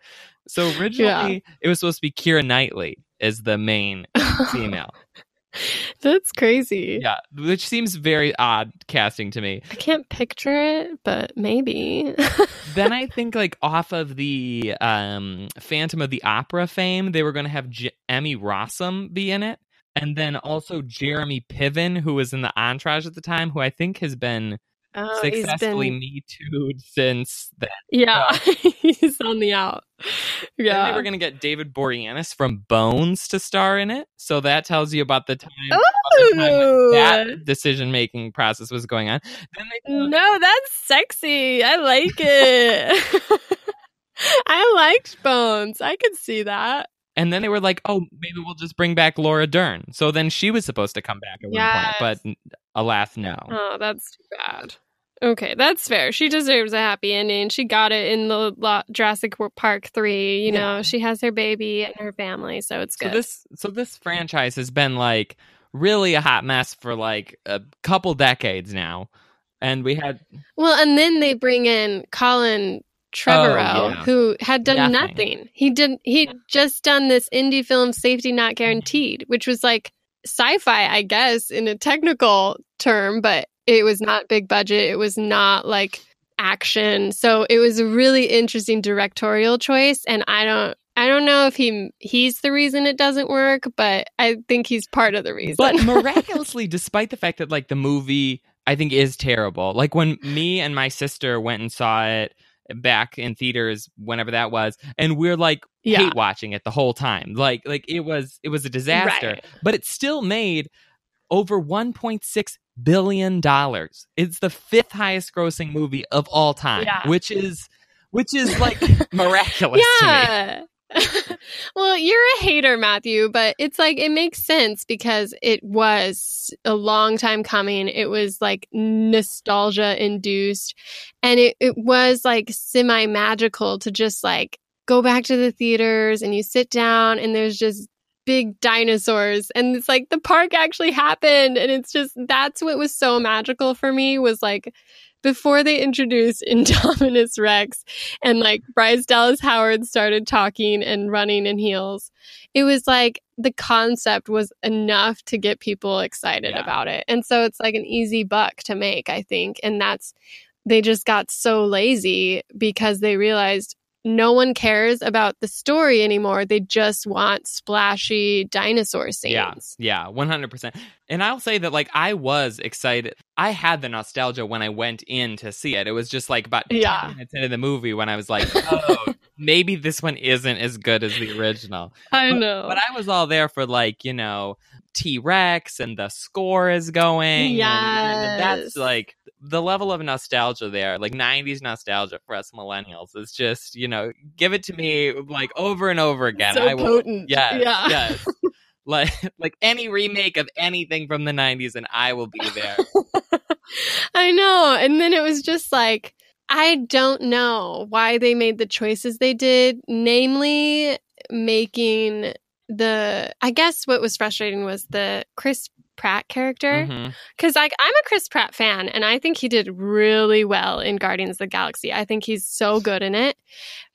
So originally, it was supposed to be Keira Knightley as the main female. That's crazy. yeah, which seems very odd casting to me. I can't picture it, but maybe. then I think like off of the um, Phantom of the Opera fame, they were going to have J- Emmy Rossum be in it, and then also Jeremy Piven, who was in the Entourage at the time, who I think has been Oh, he's successfully been- Me Too'd since then. yeah, uh, he's on the out. Then Yeah. they were going to get David Boreanaz from Bones to star in it, so that tells you about the time. About the time that decision making process was going on. Then they No, that's sexy. I like it. I liked Bones. I could see that. And then they were like, "Oh, maybe we'll just bring back Laura Dern." So then she was supposed to come back at Yes. one point, but alas, no. Oh, that's too bad. Okay, that's fair. She deserves a happy ending. She got it in the Lo- Jurassic Park 3, you Yeah. know. She has her baby and her family, so it's So good. this so this franchise has been like really a hot mess for like a couple decades now. And we had well, and then they bring in Colin Trevorrow, Oh, yeah. who had done Nothing. nothing. He did he just done this indie film Safety Not Guaranteed, which was like sci-fi, I guess, in a technical term, but it was not big budget. It was not like action. So it was a really interesting directorial choice and I don't I don't know if he he's the reason it doesn't work, but I think he's part of the reason. but miraculously despite the fact that like the movie I think is terrible. Like when me and my sister went and saw it back in theaters whenever that was and we're like Yeah. hate watching it the whole time. Like like it was it was a disaster. Right. but it still made over 1.6 billion dollars. It's the fifth highest grossing movie of all time, Yeah. which is which is like miraculous to me. well, you're a hater, Matthew, but it's like it makes sense because it was a long time coming. It was like nostalgia induced. And it, it was like semi magical to just like go back to the theaters and you sit down and there's just big dinosaurs. And it's like the park actually happened. And it's just that's what was so magical for me was like before they introduced Indominus Rex and like Bryce Dallas Howard started talking and running in heels, it was like the concept was enough to get people excited Yeah. about it. And so it's like an easy buck to make, I think. And that's, they just got so lazy because they realized no one cares about the story anymore. They just want splashy dinosaur scenes. Yeah, yeah, one hundred percent. And I'll say that like I was excited. I had the nostalgia when I went in to see it. It was just like about Yeah. ten minutes into the movie when I was like, oh, maybe this one isn't as good as the original. I But- know. But I was all there for like you know T Rex and the score is going. and that's like the level of nostalgia there, like '90s nostalgia for us millennials, is just you know give it to me like over and over again. so I will potent. Yes, Yeah. yes. like like any remake of anything from the 90s and I will be there. I know. And then it was just like, I don't know why they made the choices they did, namely making the, I guess what was frustrating was the Chris Pratt character. Because like I'm a Chris Pratt fan, and I think he did really well in Guardians of the Galaxy. I think he's so good in it.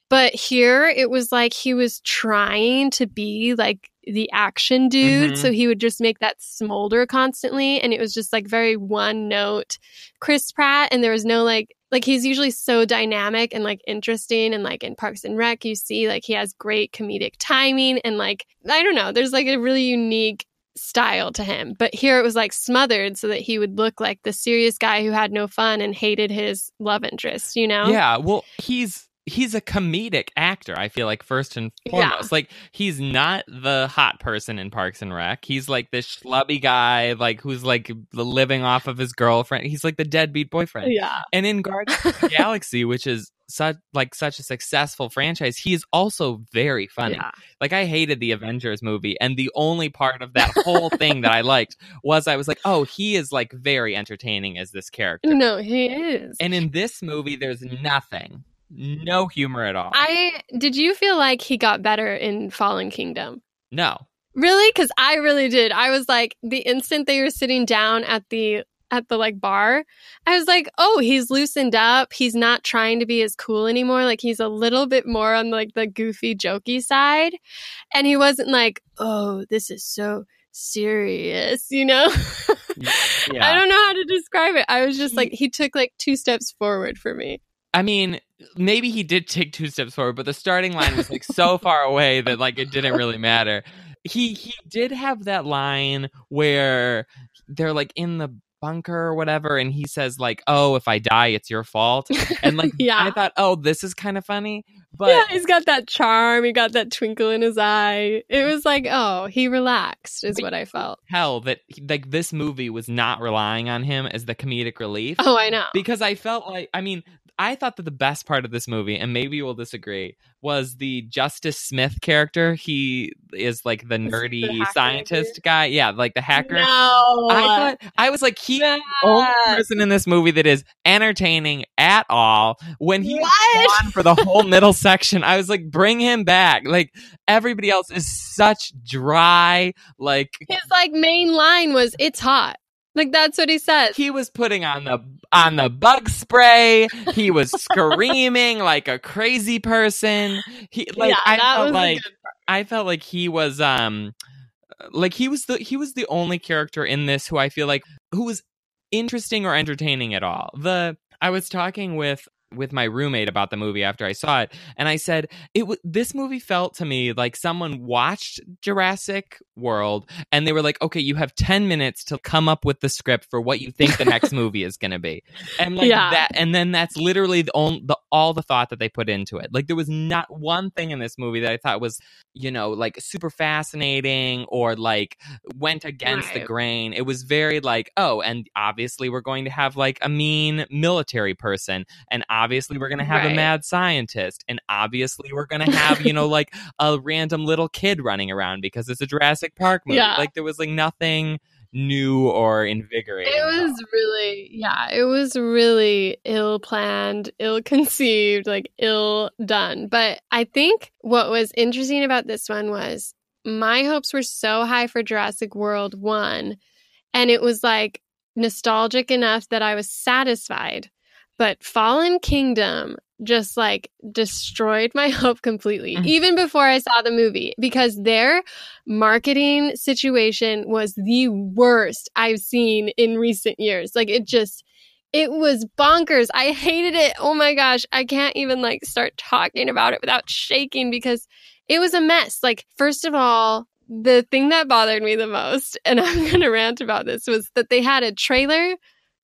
But here it was like he was trying to be like the action dude, Mhm. so he would just make that smolder constantly, and it was just like very one note Chris Pratt, and there was no like like he's usually so dynamic and like interesting, and like in Parks and Rec, you see like he has great comedic timing, and like I don't know, there's like a really unique style to him. But here it was like smothered so that he would look like the serious guy who had no fun and hated his love interest, you know? Yeah, well, he's he's a comedic actor, I feel like first and Yeah. foremost. Like he's not the hot person in Parks and Rec. He's like this schlubby guy like who's like living off of his girlfriend. He's like the deadbeat boyfriend. Yeah. And in Guardians of the Galaxy, which is such like such a successful franchise, he is also very funny. Yeah. Like I hated the Avengers movie, and the only part of that whole thing that I liked was I was like, oh, he is like very entertaining as this character. No, he is. And in this movie, there's nothing, no humor at all. I did you feel like he got better in Fallen Kingdom? no, Really? Because I really did. I was like, the instant they were sitting down at the at the like bar, I was like, oh, he's loosened up. He's not trying to be as cool anymore. Like he's a little bit more on like the goofy, jokey side, and he wasn't like, oh, this is so serious, you know. yeah. I don't know how to describe it. I was just like, he took like two steps forward for me. I mean, maybe he did take two steps forward, but the starting line was like so far away that like it didn't really matter. He he did have that line where they're like in the bunker or whatever, and he says like, "Oh, if I die, it's your fault." And like, Yeah. I thought, "Oh, this is kind of funny," but yeah, he's got that charm. He got that twinkle in his eye. It was like, oh, he relaxed, is what I felt. hell, that like this movie was not relying on him as the comedic relief. Oh, I know. because I felt like I mean I thought that the best part of this movie, and maybe you will disagree, was the Justice Smith character. He is like the he the nerdy scientist dude? guy. Yeah, like the hacker. No. I thought I was like he the only person in this movie that is entertaining at all. When he was What? gone for the whole middle section, I was like, bring him back. Like everybody else is such dry. Like His like main line was "It's hot." Like that's what he says. he was putting on the on the bug spray. He was screaming like a crazy person. He like yeah, I felt like I felt like he was um like he was the he was the only character in this who I feel like who was interesting or entertaining at all. The I was talking with with my roommate about the movie after I saw it and I said it w- this movie felt to me like someone watched Jurassic World and they were like okay you have 10 minutes to come up with the script for what you think the next movie is going to be. And like Yeah. that and then that's literally the, on, the all the thought that they put into it. Like there was not one thing in this movie that I thought was you know, like super fascinating or like went against the grain. It was very like, oh, and obviously we're going to have like a mean military person, and obviously we're going to have a mad scientist, and obviously we're going to have, you know, like a random little kid running around because it's a Jurassic Park movie. Yeah. Like there was like nothing new or invigorating. It was really, yeah, it was really ill planned, ill conceived, like ill done. But I think what was interesting about this one was my hopes were so high for Jurassic World 1, and it was like nostalgic enough that I was satisfied. But Fallen Kingdom just like destroyed my hope completely, Mm. even before I saw the movie, because their marketing situation was the worst I've seen in recent years. Like it just, it was bonkers. I hated it. Oh my gosh. I can't even like start talking about it without shaking because it was a mess. Like, first of all, the thing that bothered me the most, and I'm going to rant about this, was that they had a trailer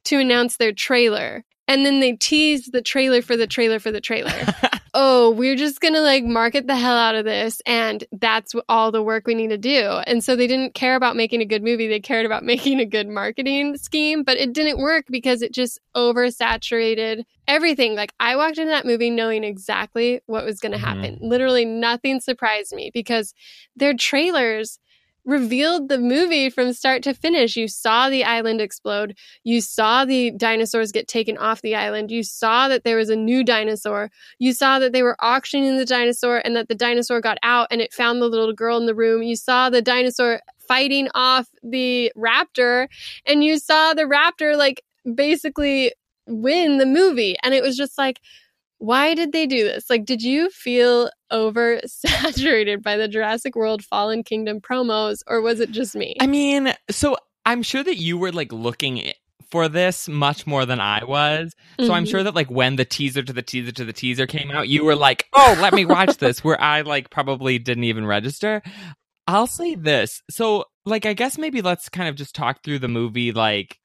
to announce their trailer. And then they teased the trailer for the trailer for the trailer. oh, we're just going to like market the hell out of this. And that's all the work we need to do. And so they didn't care about making a good movie. They cared about making a good marketing scheme, but it didn't work because it just oversaturated everything. Like I walked into that movie knowing exactly what was going to Mhm. happen. Literally nothing surprised me because their trailers revealed the movie from start to finish. You saw the island explode. You saw the dinosaurs get taken off the island. You saw that there was a new dinosaur. You saw that they were auctioning the dinosaur and that the dinosaur got out and it found the little girl in the room. You saw the dinosaur fighting off the raptor and you saw the raptor like basically win the movie. And it was just like, why did they do this? Like, did you feel oversaturated by the Jurassic World Fallen Kingdom promos, or was it just me? I mean, so I'm sure that you were like looking for this much more than I was. So I'm Mhm. sure that like when the teaser to the teaser to the teaser came out, you were like, "Oh, let me watch this." Where I like probably didn't even register. I'll say this. So like I guess maybe let's kind of just talk through the movie like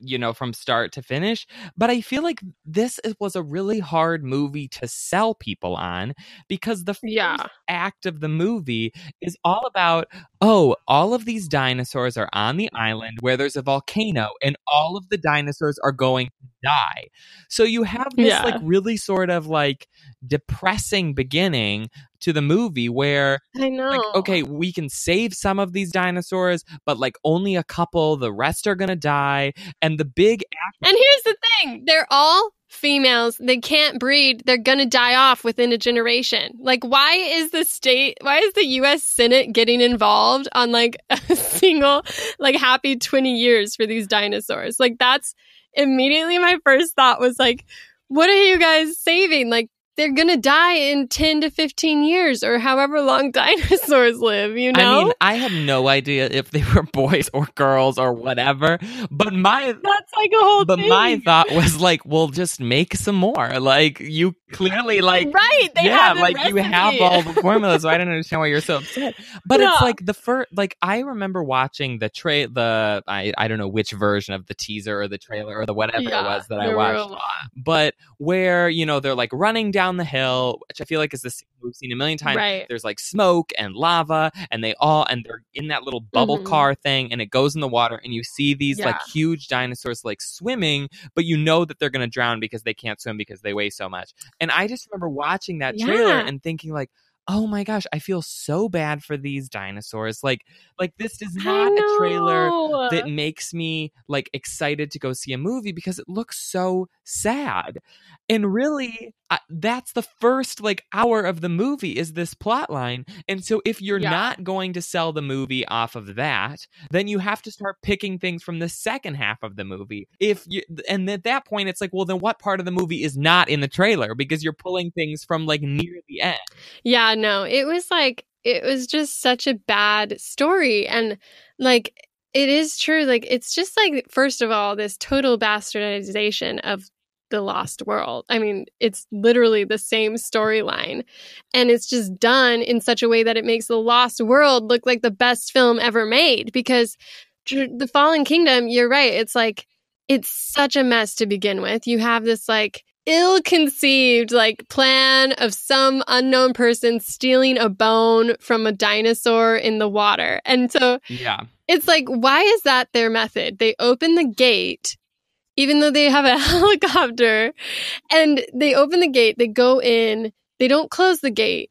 you know from start to finish but i feel like this is- was a really hard movie to sell people on because the first Yeah. act of the movie is all about oh all of these dinosaurs are on the island where there's a volcano and all of the dinosaurs are going to die so you have this Yeah. like really sort of like depressing beginning to the movie where I know. like okay we can save some of these dinosaurs but like only a couple the rest are gonna die and the big And here's the thing they're all females. They can't breed. They're going to die off within a generation. Like, why is the state, why is the US Senate getting involved on like a single, like, happy 20 years for these dinosaurs? Like, that's immediately my first thought was like, what are you guys saving? Like, they're to die in 10 to 15 years or however long dinosaurs live, you know? i mean i have no idea if they were boys or girls or whatever but my that's like a whole but thing. my thought was like well just make some more like you clearly like right. They yeah, like you have all the formulas so I don't understand why you're so upset. But it's like the first, like I remember watching the tra the I I don't know which version of the teaser or the trailer or the whatever it was that I there were a watched, but where you know they're like running down the hill, which I feel like is the scene we've seen a million times. Right. There's like smoke and lava, and they all and they're in that little bubble Mhm. car thing, and it goes in the water, and you see these like huge dinosaurs like swimming, but you know that they're gonna drown because they can't swim because they weigh so much. And I just remember watching that trailer Yeah. and thinking like. Oh my gosh, I feel so bad for these dinosaurs. Like like this is not a trailer that makes me like excited to go see a movie because it looks so sad. And really, I, that's the first like hour of the movie is this plot line. And so if you're Yeah. not going to sell the movie off of that, then you have to start picking things from the second half of the movie. If you and at that point it's like, well then what part of the movie is not in the trailer because you're pulling things from like near the end. Yeah, no, it was like it was just such a bad story. And like it is true. Like it's just like first of all, this total bastardization of the lost world. I mean, it's literally the same storyline. And it's just done in such a way that it makes the lost world look like the best film ever made. Because the Fallen Kingdom, you're right, it's like it's such a mess to begin with. You have this like ill-conceived like plan of some unknown person stealing a bone from a dinosaur in the water. And so Yeah. it's like why is that their method? They open the gate even though they have a helicopter. And they open the gate, they go in, they don't close the gate.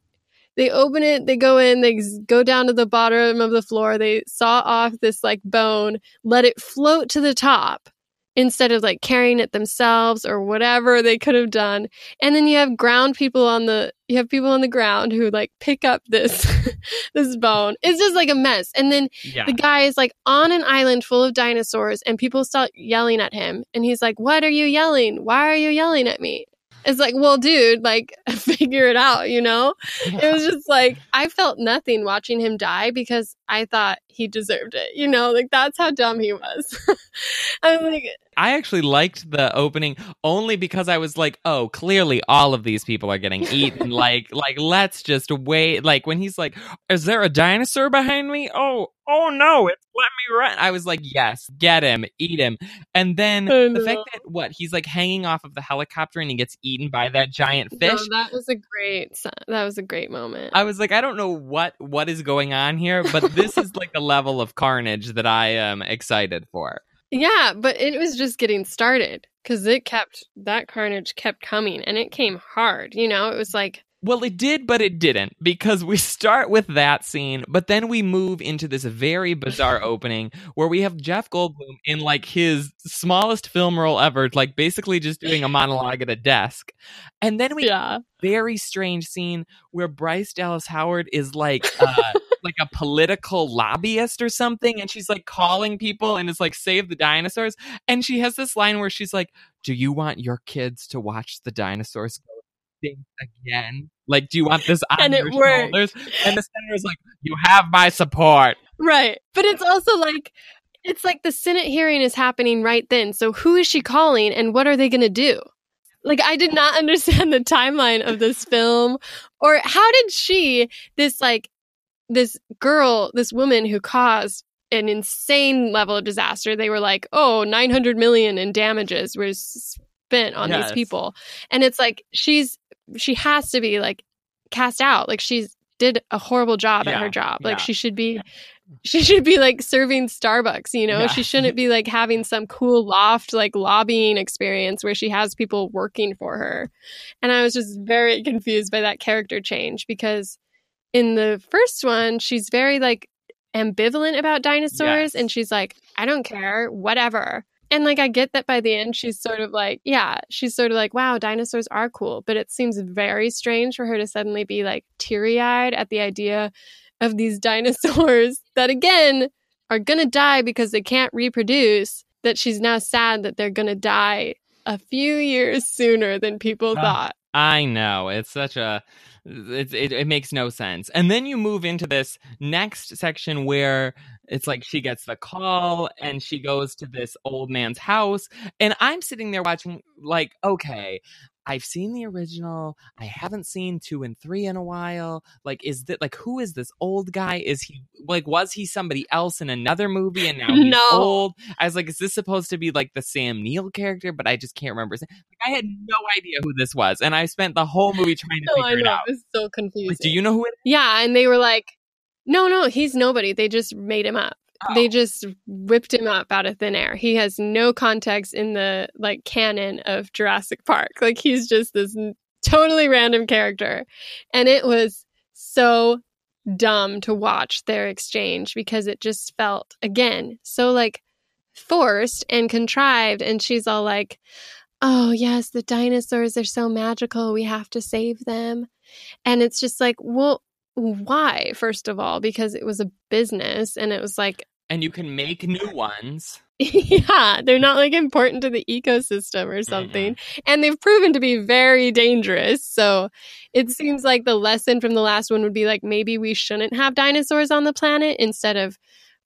They open it, they go in, they go down to the bottom of the floor, they saw off this like bone, let it float to the top instead of like carrying it themselves or whatever they could have done. And then you have ground people on the you have people on the ground who like pick up this this bone. It's just like a mess. And then Yeah. the guy is like on an island full of dinosaurs and people start yelling at him and he's like what are you yelling why are you yelling at me it's like well dude like figure it out you know it was just like i felt nothing watching him die because i thought he deserved it you know like that's how dumb he was i was like I actually liked the opening only because I was like, oh, clearly all of these people are getting eaten. like, like let's just wait. Like when he's like, is there a dinosaur behind me? Oh, oh no, it's me run. I was like, yes, get him, eat him. And then the fact that what he's like hanging off of the helicopter and he gets eaten by that giant fish. no, that was a great that was a great moment I was like, I don't know what what is going on here, but this is like the level of carnage that I am excited for. Yeah, but it was just getting started because it kept that carnage kept coming and it came hard. You know, it was like Well, it did, but it didn't because we start with that scene, but then we move into this very bizarre opening where we have Jeff Goldblum in like his smallest film role ever, like basically just doing a monologue at a desk. And then we yeah, very strange scene where Bryce Dallas Howard is like uh like a political lobbyist or something and she's like calling people and it's like save the dinosaurs and she has this line where she's like do you want your kids to watch the dinosaurs go again like do you want this on And it your worked. shoulders and the senator's like you have my support right. But it's also like it's like the Senate hearing is happening right then. So who is she calling and what are they going to do? Like I did not understand the timeline of this film or how did she this like this girl, this woman who caused an insane level of disaster. They were like, "Oh, 900 million in damages was spent on Yes. these people." And it's like she's she has to be like cast out. Like she's did a horrible job at her job. Like yeah. she should be she should be like serving Starbucks, you know? Yeah. She shouldn't be like having some cool loft like lobbying experience where she has people working for her. And I was just very confused by that character change because in the first one, she's very like ambivalent about dinosaurs Yes. and she's like, I don't care, whatever. And like I get that by the end she's sort of like, yeah, she's sort of like, wow, dinosaurs are cool, but it seems very strange for her to suddenly be like teary-eyed at the idea of these dinosaurs that again are going to die because they can't reproduce, that she's now sad that they're going to die a few years sooner than people Ah. thought. I know it's such a it, it it makes no sense. And then you move into this next section where it's like she gets the call and she goes to this old man's house and I'm sitting there watching like okay, I've seen the original. I haven't seen two and three in a while. Like, is that like who is this old guy? Is he like was he somebody else in another movie and now he's No. old? I was like, is this supposed to be like the Sam Neill character? But I just can't remember. Like, I had no idea who this was, and I spent the whole movie trying to No, I figure it out. It was so confusing. Like, do you know who it is? Yeah, and they were like, "No, no, he's nobody. They just made him up. They Oh. just whipped him up out of thin air. He has no context in the like canon of Jurassic Park. Like he's just this totally random character." And it was so dumb to watch their exchange because it just felt again so like forced and contrived and she's all like oh yes the dinosaurs are so magical we have to save them and it's just like well why first of all? Because it was a business and it was like And you can make new ones. yeah they're not like important to the ecosystem or something. And they've proven to be very dangerous. So it seems like the lesson from the last one would be like maybe we shouldn't have dinosaurs on the planet instead of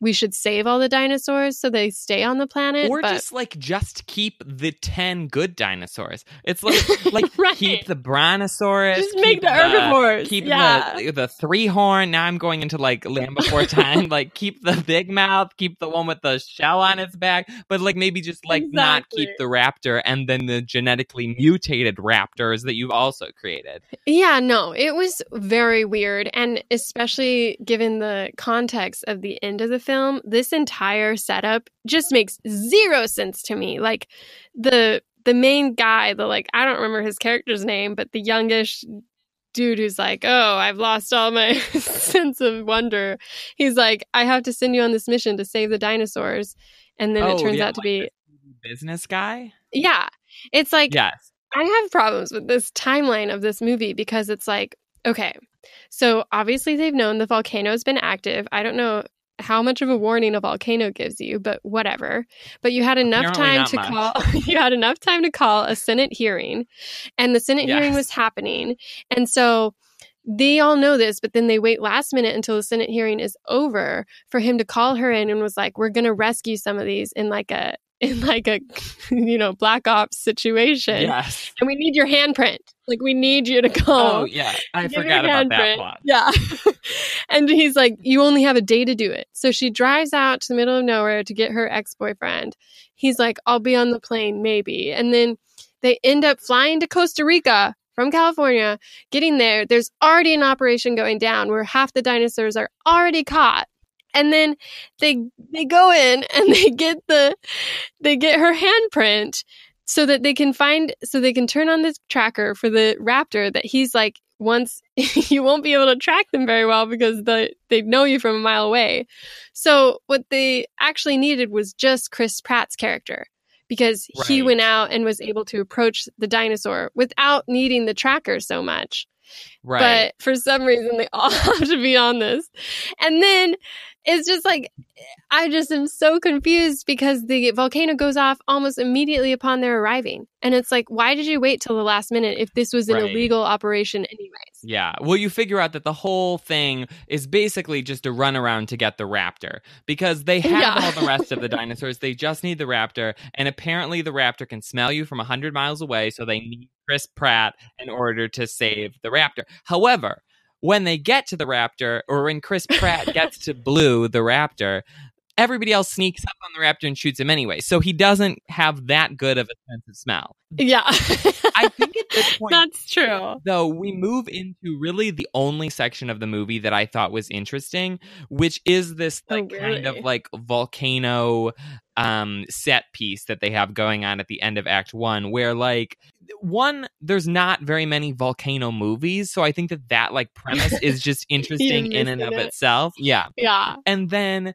we should save all the dinosaurs so they stay on the planet or but just like just keep the 10 good dinosaurs. It's like like Right. keep the brontosaurus just make the herbivores. keep yeah. the the three horn. Now i'm going into like land before time like keep the big mouth keep the one with the shell on its back but like maybe just like not keep the raptor and then the genetically mutated raptors that you've also created. Yeah, no, it was very weird. And especially given the context of the end of the film, this entire setup just makes zero sense to me. Like the the main guy, the like I don't remember his character's name, but the youngish dude who's like, Oh, I've lost all my sense of wonder. He's like, I have to send you on this mission to save the dinosaurs. And then Oh, it turns yeah, out to like be business guy yeah. It's like yes I have problems with this timeline of this movie because it's like, okay, so obviously they've known the volcano's been active. I don't know how much of a warning a volcano gives you, but whatever. But you had enough Apparently time to much. call you had enough time to call a Senate hearing and the Senate hearing was happening. And so they all know this, but then they wait last minute until the Senate hearing is over for him to call her in and was like, "We're going to rescue some of these in like a in like a you know black ops situation, yes and we need your handprint. Like we need you to go. oh yeah i forgot about that plot Yeah. and he's like, You only have a day to do it. So she drives out to the middle of nowhere to get her ex boyfriend. He's like, I'll be on the plane, maybe. And then they end up flying to Costa Rica from California. Getting there, there's already an operation going down where half the dinosaurs are already caught. And then they they go in and they get the they get her handprint so that they can find so they can turn on this tracker for the raptor that he's like once you won't be able to track them very well because the they know you from a mile away. So what they actually needed was just Chris Pratt's character because he went out and was able to approach the dinosaur without needing the tracker so much. right But for some reason, they all have to be on this. And then it's just like, I just am so confused because the volcano goes off almost immediately upon their arriving. And it's like, why did you wait till the last minute if this was an Right. illegal operation, anyways? Yeah. Well, you figure out that the whole thing is basically just a runaround to get the raptor because they have Yeah. all the rest of the dinosaurs. They just need the raptor. And apparently, the raptor can smell you from 100 miles away. So they need Chris Pratt in order to save the raptor. However, when they get to the raptor, or when Chris Pratt gets to Blue, the raptor, everybody else sneaks up on the raptor and shoots him anyway. So he doesn't have that good of a sense of smell. Yeah. I think at this point, That's true. though we move into really the only section of the movie that I thought was interesting, which is this Oh, like kind of like volcano um set piece that they have going on at the end of act 1 where like one there's not very many volcano movies so i think that that like premise is just interesting in and of it. itself yeah Yeah. and then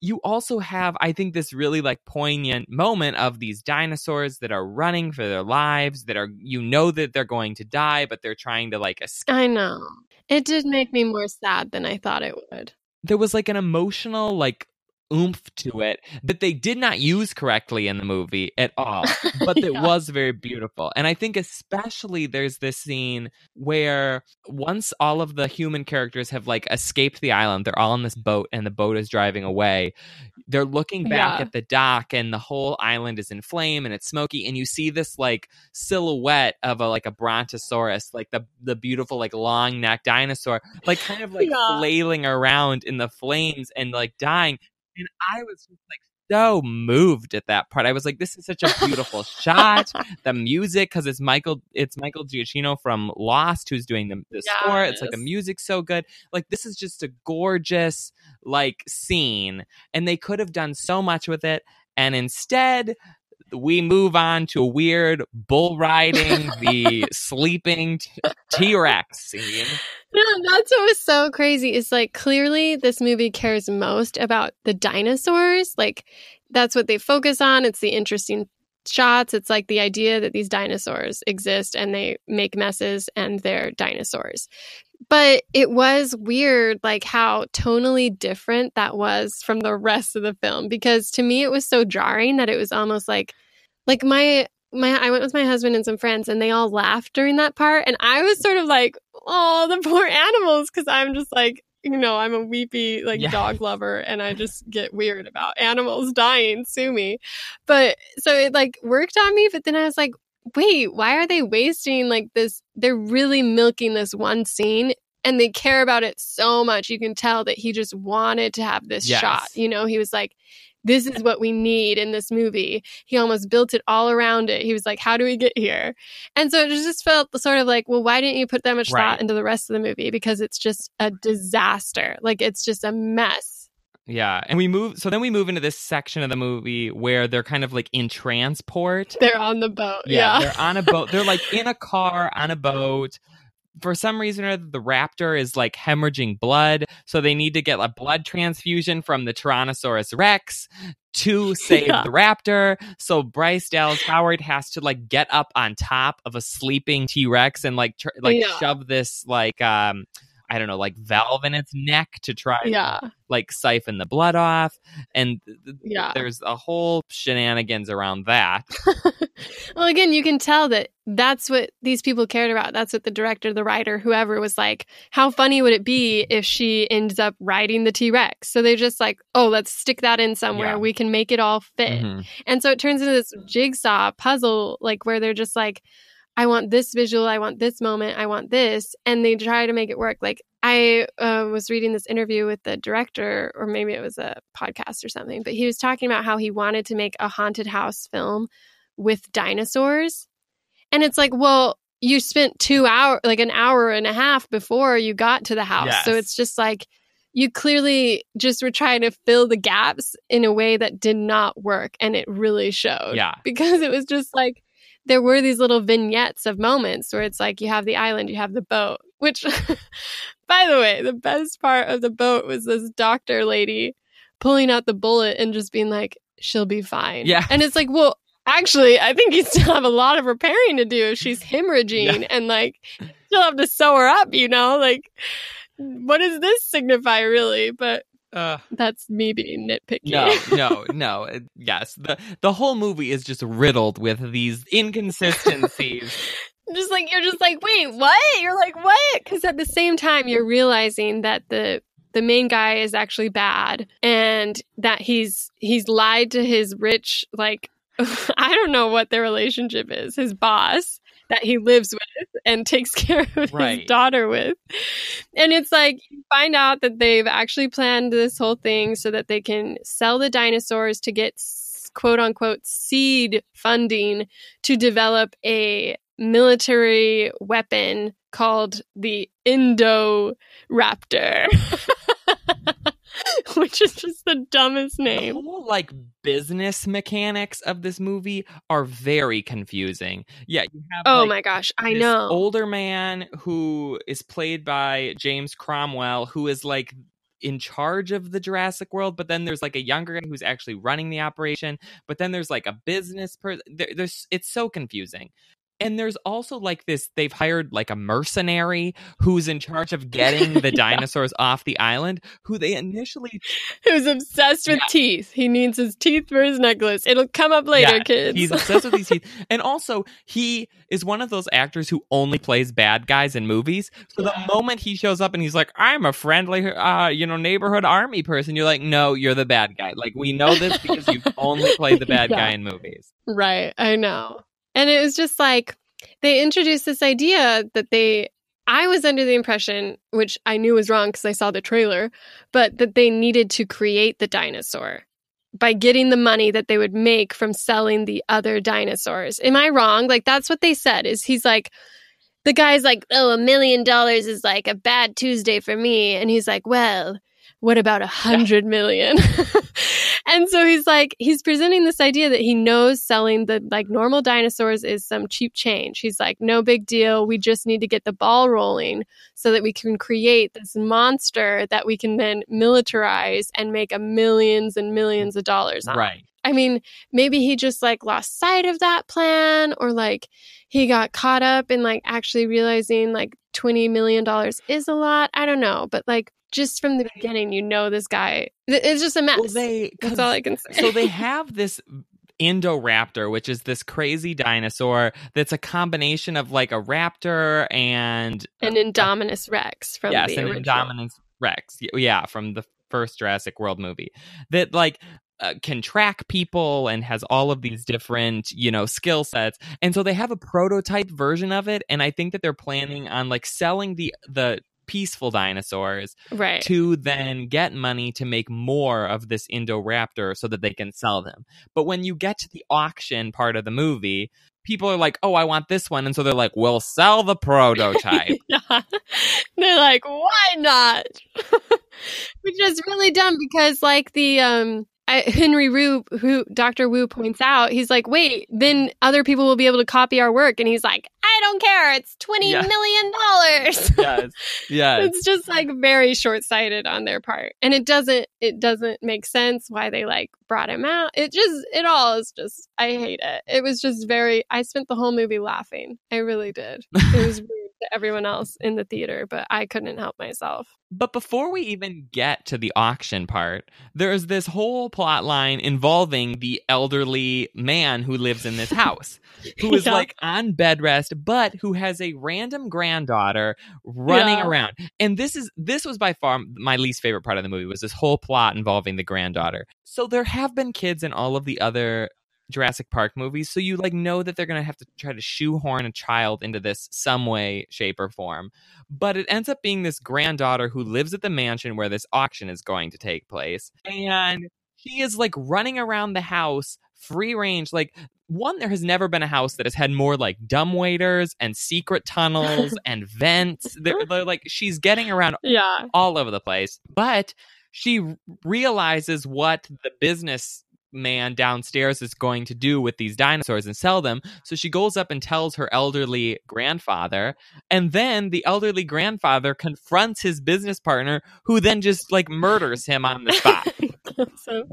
you also have, I think, this really like poignant moment of these dinosaurs that are running for their lives, that are, you know, that they're going to die, but they're trying to like escape. I know. It did make me more sad than I thought it would. There was like an emotional, like, oomph to it that they did not use correctly in the movie at all, but it was very beautiful. And I think, especially, there's this scene where once all of the human characters have like escaped the island, they're all on this boat and the boat is driving away. they're looking back Yeah. at the dock and the whole island is in flame and it's smoky and you see this like silhouette of a like a brontosaurus like the the beautiful like long neck dinosaur like kind of like Yeah. flailing around in the flames and like dying and i was just like so moved at that part. I was like this is such a beautiful shot. The music because it's michael it's michael giacchino from lost who's doing the, the score. It's like the Yes. music's so good. Like this is just a gorgeous like scene and they could have done so much with it and instead we move on to a weird bull riding the sleeping t- t-rex scene No, that's what was so crazy. Is like clearly this movie cares most about the dinosaurs. Like that's what they focus on. It's the interesting shots. It's like the idea that these dinosaurs exist and they make messes and they're dinosaurs. But it was weird, like how tonally different that was from the rest of the film. Because to me, it was so jarring that it was almost like, like my my I went with my husband and some friends and they all laughed during that part and I was sort of like, "Oh, the poor animals" cuz I'm just like, you know, I'm a weepy like Yeah. dog lover and I just get weird about animals dying, sue me. But so it like worked on me, but then I was like, "Wait, why are they wasting like this they're really milking this one scene and they care about it so much. You can tell that he just wanted to have this Yes. shot. You know, he was like this is what we need in this movie. He almost built it all around it. He was like, How do we get here? And so it just felt sort of like, Well, why didn't you put that much Right. thought into the rest of the movie? Because it's just a disaster. Like, it's just a mess. Yeah and we move so then we move into this section of the movie where they're kind of like in transport They're on the boat. yeah, Yeah. they're on a boat they're like in a car on a boat for some reason or the raptor is like hemorrhaging blood so they need to get a blood transfusion from the tyrannosaurus rex to save Yeah. the raptor so bryce dallas howard has to like get up on top of a sleeping t-rex and like tr- like Yeah. shove this like um I don't know, like valve in its neck to try to, Yeah. like siphon the blood off, and th- Yeah. there's a whole shenanigans around that. well, again, you can tell that that's what these people cared about. That's what the director, the writer, whoever was like, how funny would it be if she ends up riding the T Rex? So they're just like, oh, let's stick that in somewhere. Yeah. We can make it all fit. Mhm. And so it turns into this jigsaw puzzle, like where they're just like, I want this visual, I want this moment, I want this. And they try to make it work. Like I uh, was reading this interview with the director, or maybe it was a podcast or something, but he was talking about how he wanted to make a haunted house film with dinosaurs. And it's like, well, you spent two hour, like an hour and a half before you got to the house. So it's just like, you clearly just were trying to fill the gaps in a way that did not work. And it really showed. Yeah. Because it was just like, there were these little vignettes of moments where it's like you have the island, you have the boat, which, by the way, the best part of the boat was this doctor lady pulling out the bullet and just being like, she'll be fine. Yeah. And it's like, well, actually, I think you still have a lot of repairing to do if she's hemorrhaging and like you'll have to sew her up, you know? Like, what does this signify really? But Uh, that's me being nitpicky. no, no, no. Yes, the the whole movie is just riddled with these inconsistencies. just like you're just like wait what you're like what because at the same time you're realizing that the the main guy is actually bad and that he's he's lied to his rich like i don't know what their relationship is his boss that he lives with and takes care of Right. his daughter with and it's like you find out that they've actually planned this whole thing so that they can sell the dinosaurs to get quote unquote seed funding to develop a military weapon called the Indoraptor, which is just the dumbest the name. whole like business mechanics of this movie are very confusing. Yeah, you have Oh like, my gosh, I this know. older man who is played by James Cromwell, who is like in charge of the Jurassic World, but then there's like a younger guy who's actually running the operation, but then there's like a business person. There, there's it's so confusing. And there's also like this they've hired like a mercenary who's in charge of getting the Yeah. dinosaurs off the island, who they initially Who's obsessed with Yeah. teeth. He needs his teeth for his necklace. It'll come up later, Yeah, kids. He's obsessed with these teeth. And also, he is one of those actors who only plays bad guys in movies. So the moment he shows up and he's like, I'm a friendly, uh, you know, neighborhood army person, you're like, no, you're the bad guy. Like, we know this because you've only played the bad guy in movies. Right, I know. And it was just like they introduced this idea that they I was under the impression, which I knew was wrong because I saw the trailer, but that they needed to create the dinosaur by getting the money that they would make from selling the other dinosaurs. Am I wrong? Like that's what they said. Is he's like the guy's like, "Oh, a million dollars is like a bad Tuesday for me." And he's like, "Well, what about a hundred million? and so he's like, he's presenting this idea that he knows selling the like normal dinosaurs is some cheap change. He's like, no big deal. We just need to get the ball rolling so that we can create this monster that we can then militarize and make a millions and millions of dollars on. Right. I mean, maybe he just like lost sight of that plan or like he got caught up in like actually realizing like 20 million dollars is a lot. I don't know, but like just from the beginning you know this guy it's just a mess. Well, they, That's all I can say. so they have this Indoraptor, which is this crazy dinosaur that's a combination of like a raptor and an Indominus Rex from yes, the an original. Indominus Rex. Yeah, from the first Jurassic World movie. That like uh, can track people and has all of these different, you know, skill sets. And so they have a prototype version of it and I think that they're planning on like selling the the peaceful dinosaurs Right. to then get money to make more of this Indoraptor so that they can sell them. But when you get to the auction part of the movie, people are like, "Oh, I want this one." And so they're like, "We'll sell the prototype." yeah. They're like, why not? Which is really dumb because, like the um, I, Henry Wu, who Doctor Wu points out, he's like, wait, then other people will be able to copy our work, and he's like, I don't care. It's twenty Yeah. million dollars. yes. Yes. it's just like very short-sighted on their part and it doesn't it doesn't make sense why they like brought him out it just it all is just i hate it it was just very i spent the whole movie laughing i really did it was to everyone else in the theater but i couldn't help myself But before we even get to the auction part, there's this whole plot line involving the elderly man who lives in this house, who is Yeah. like on bed rest, but who has a random granddaughter running Yeah. around. And this is this was by far my least favorite part of the movie was this whole plot involving the granddaughter. So there have been kids in all of the other Jurassic Park movies, so you like know that they're going to have to try to shoehorn a child into this some way, shape, or form. But it ends up being this granddaughter who lives at the mansion where this auction is going to take place, and she is like running around the house free range. Like one, there has never been a house that has had more like dumb waiters and secret tunnels and vents. They're, they're like she's getting around yeah all over the place. But she realizes what the business man downstairs is going to do with these dinosaurs and sell them. So she goes up and tells her elderly grandfather. And then the elderly grandfather confronts his business partner, who then just like murders him on the spot. so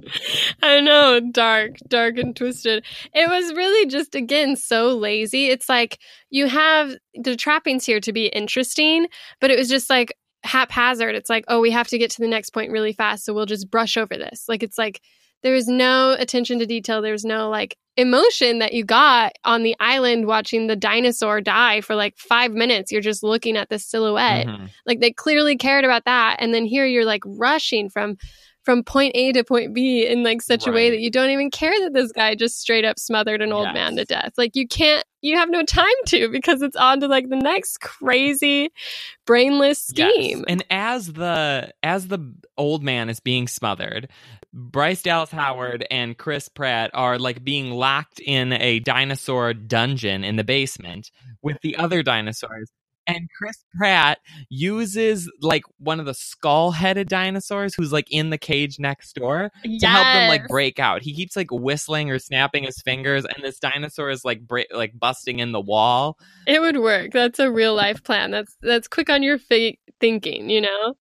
I know, dark, dark and twisted. It was really just again so lazy. It's like you have the trappings here to be interesting, but it was just like haphazard. It's like, oh, we have to get to the next point really fast, so we'll just brush over this. Like it's like there was no attention to detail. There was no like emotion that you got on the island watching the dinosaur die for like five minutes. You're just looking at the silhouette. Mhm. Like they clearly cared about that. And then here you're like rushing from from point A to point B in like such a way that you don't even care that this guy just straight up smothered an old man to death. Like you can't you have no time to because it's on to like the next crazy brainless Yes. scheme. And as the as the old man is being smothered, Bryce Dallas Howard and Chris Pratt are like being locked in a dinosaur dungeon in the basement with the other dinosaurs. And Chris Pratt uses like one of the skull-headed dinosaurs who's like in the cage next door to help them like break out. He keeps like whistling or snapping his fingers, and this dinosaur is like bra- like busting in the wall. It would work. That's a real life plan. That's that's quick on your feet thinking, you know.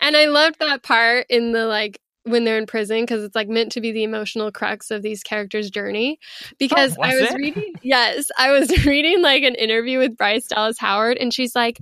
And I loved that part in the like when they're in prison because it's like meant to be the emotional crux of these characters' journey. Because Oh, I was was it? reading, yes, I was reading like an interview with Bryce Dallas Howard, and she's like,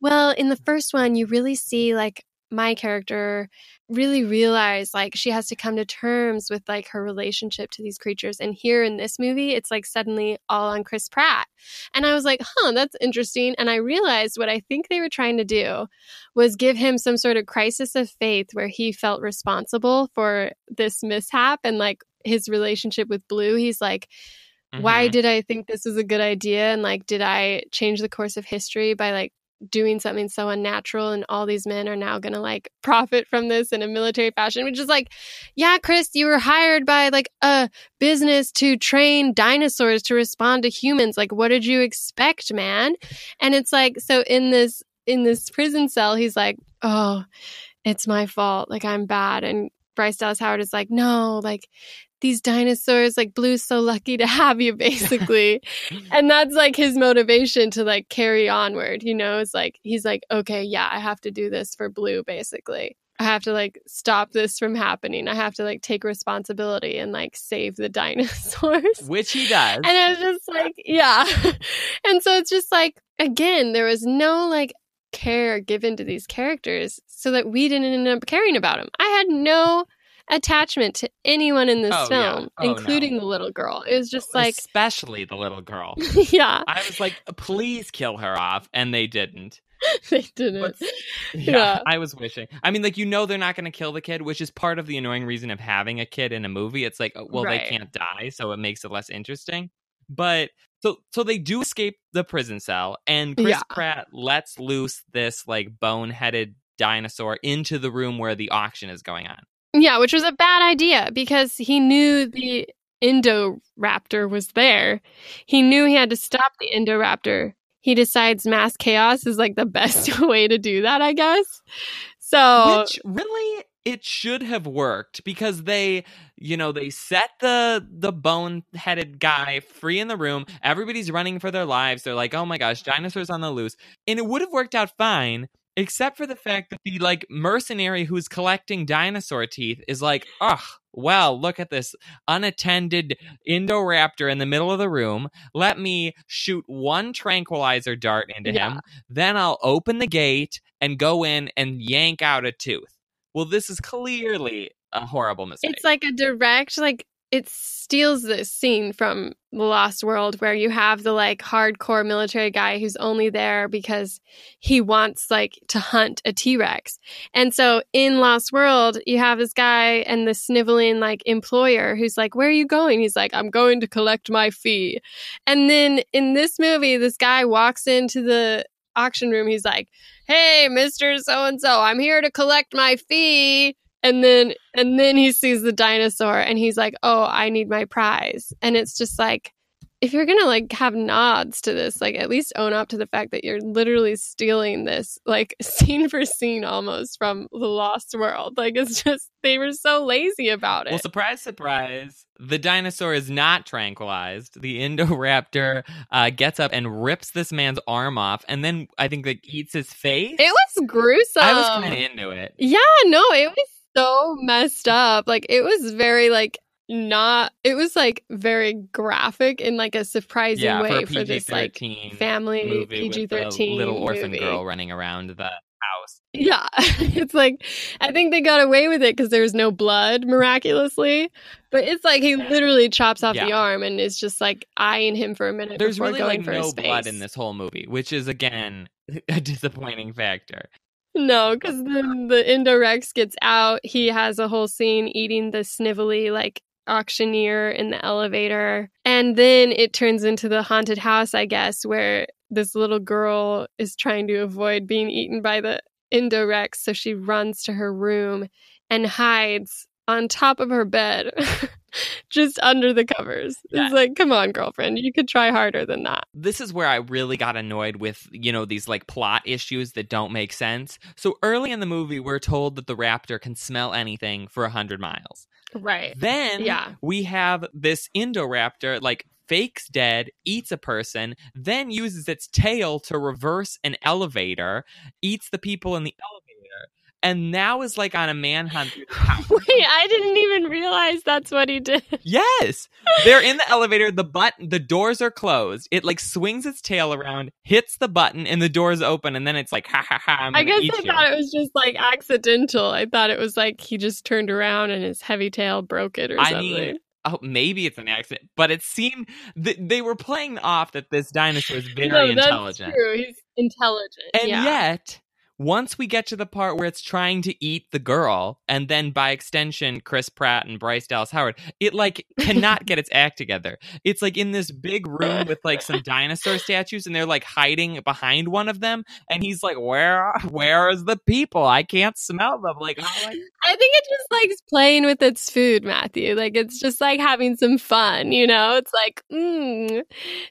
"Well, in the first one, you really see like my character really realize like she has to come to terms with like her relationship to these creatures and here in this movie it's like suddenly all on chris pratt and i was like huh that's interesting and i realized what i think they were trying to do was give him some sort of crisis of faith where he felt responsible for this mishap and like his relationship with blue he's like why Mhm. did I think this was a good idea? And like, did I change the course of history by like doing something so unnatural? And all these men are now going to like profit from this in a military fashion, which is like, yeah, Chris, you were hired by like a business to train dinosaurs to respond to humans. Like, what did you expect, man? And it's like, so in this, in this prison cell, he's like, oh, it's my fault. Like, I'm bad. And Bryce Dallas Howard is like, no, like, these dinosaurs, like Blue's so lucky to have you, basically. and that's like his motivation to like carry onward, you know, it's like he's like, okay, yeah, I have to do this for Blue, basically. I have to like stop this from happening. I have to like take responsibility and like save the dinosaurs. Which he does. And I was just like, yeah. and so it's just like, again, there was no like care given to these characters so that we didn't end up caring about them. I had no attachment to anyone in this Oh, yeah. film, Oh, including the little girl. It was just like, especially the little girl. yeah, I was like, please kill her off, and they didn't. they didn't. But- Yeah, Yeah. I was wishing. I mean, like you know, they're not going to kill the kid, which is part of the annoying reason of having a kid in a movie. It's like, oh, well, Right. they can't die, so it makes it less interesting. But so, so they do escape the prison cell, and Chris Yeah. Pratt lets loose this like bone-headed dinosaur into the room where the auction is going on. Yeah, which was a bad idea because he knew the Indoraptor was there. He knew he had to stop the Indoraptor. He decides mass chaos is like the best way to do that, I guess. So, Which really it should have worked because they, you know, they set the the bone-headed guy free in the room. Everybody's running for their lives. They're like, "Oh my gosh, dinosaurs on the loose." And it would have worked out fine except for the fact that the like mercenary who's collecting dinosaur teeth is like, "Ugh, well, look at this unattended Indoraptor in the middle of the room. Let me shoot one tranquilizer dart into Yeah. him. Then I'll open the gate and go in and yank out a tooth. Well, this is clearly a horrible mistake. it's like a direct, like, it steals this scene from The Lost World where you have the like hardcore military guy who's only there because he wants like to hunt a T Rex. And so in Lost World, you have this guy and the sniveling like employer who's like, Where are you going? He's like, I'm going to collect my fee. And then in this movie, this guy walks into the auction room. He's like, Hey, Mr. So and so, I'm here to collect my fee. And then and then he sees the dinosaur and he's like, "Oh, I need my prize." And it's just like if you're going to like have nods to this, like at least own up to the fact that you're literally stealing this like scene for scene almost from The Lost World. Like it's just they were so lazy about it. well, surprise, surprise. The dinosaur is not tranquilized. The Indoraptor uh, gets up and rips this man's arm off, and then I think like eats his face. it was gruesome. I was kind of into it. Yeah, no, it was so messed up. Like it was very like not it was like very graphic in like a surprising Yeah, for way a for, this like PG-13 family PG thirteen little orphan movie. girl running around the house. Yeah, it's like I think they got away with it because there was no blood miraculously, but it's like he literally chops off the arm and is just like eyeing him for a minute There's really going like for no blood in this whole movie, which is again a disappointing factor. No, because then the Indorex gets out. He has a whole scene eating the snivelly like auctioneer in the elevator. And then it turns into the haunted house, I guess, where this little girl is trying to avoid being eaten by the Indorex. So she runs to her room and hides on top of her bed, just under the covers. Yeah. It's like, come on, girlfriend, you could try harder than that. this is where I really got annoyed with, you know, these like plot issues that don't make sense. So early in the movie, we're told that the raptor can smell anything for 100 miles. Right. Then Yeah. we have this Indoraptor, like, fakes dead, eats a person, then uses its tail to reverse an elevator, eats the people in the elevator. And now is like on a manhunt. Wait, I didn't even realize that's what he did. Yes, they're in the elevator. The button, the doors are closed. It like swings its tail around, hits the button, and the doors open. And then it's like, ha ha ha! I guess I you. thought it was just like accidental. I thought it was like he just turned around and his heavy tail broke it or I something. mean, oh, maybe it's an accident, but it seemed that they were playing off that this dinosaur is very no, that's intelligent. true. He's intelligent. And yeah. yet, once we get to the part where it's trying to eat the girl, and then by extension, Chris Pratt and Bryce Dallas Howard, it like cannot get its act together. It's like in this big room with like some dinosaur statues, and they're like hiding behind one of them, and he's like, "Where, where is the people? I can't smell them." Like, oh my I think it just likes playing with its food, Matthew. Like it's just like having some fun, you know? It's like, mm,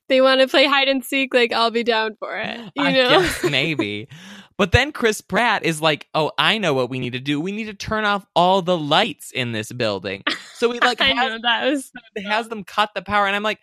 they want to play hide and seek, like I'll be down for it. You I know? guess maybe. But then Chris Pratt is like, "Oh, I know what we need to do. We need to turn off all the lights in this building." So he like I has, know that was has them cut the power, and I'm like,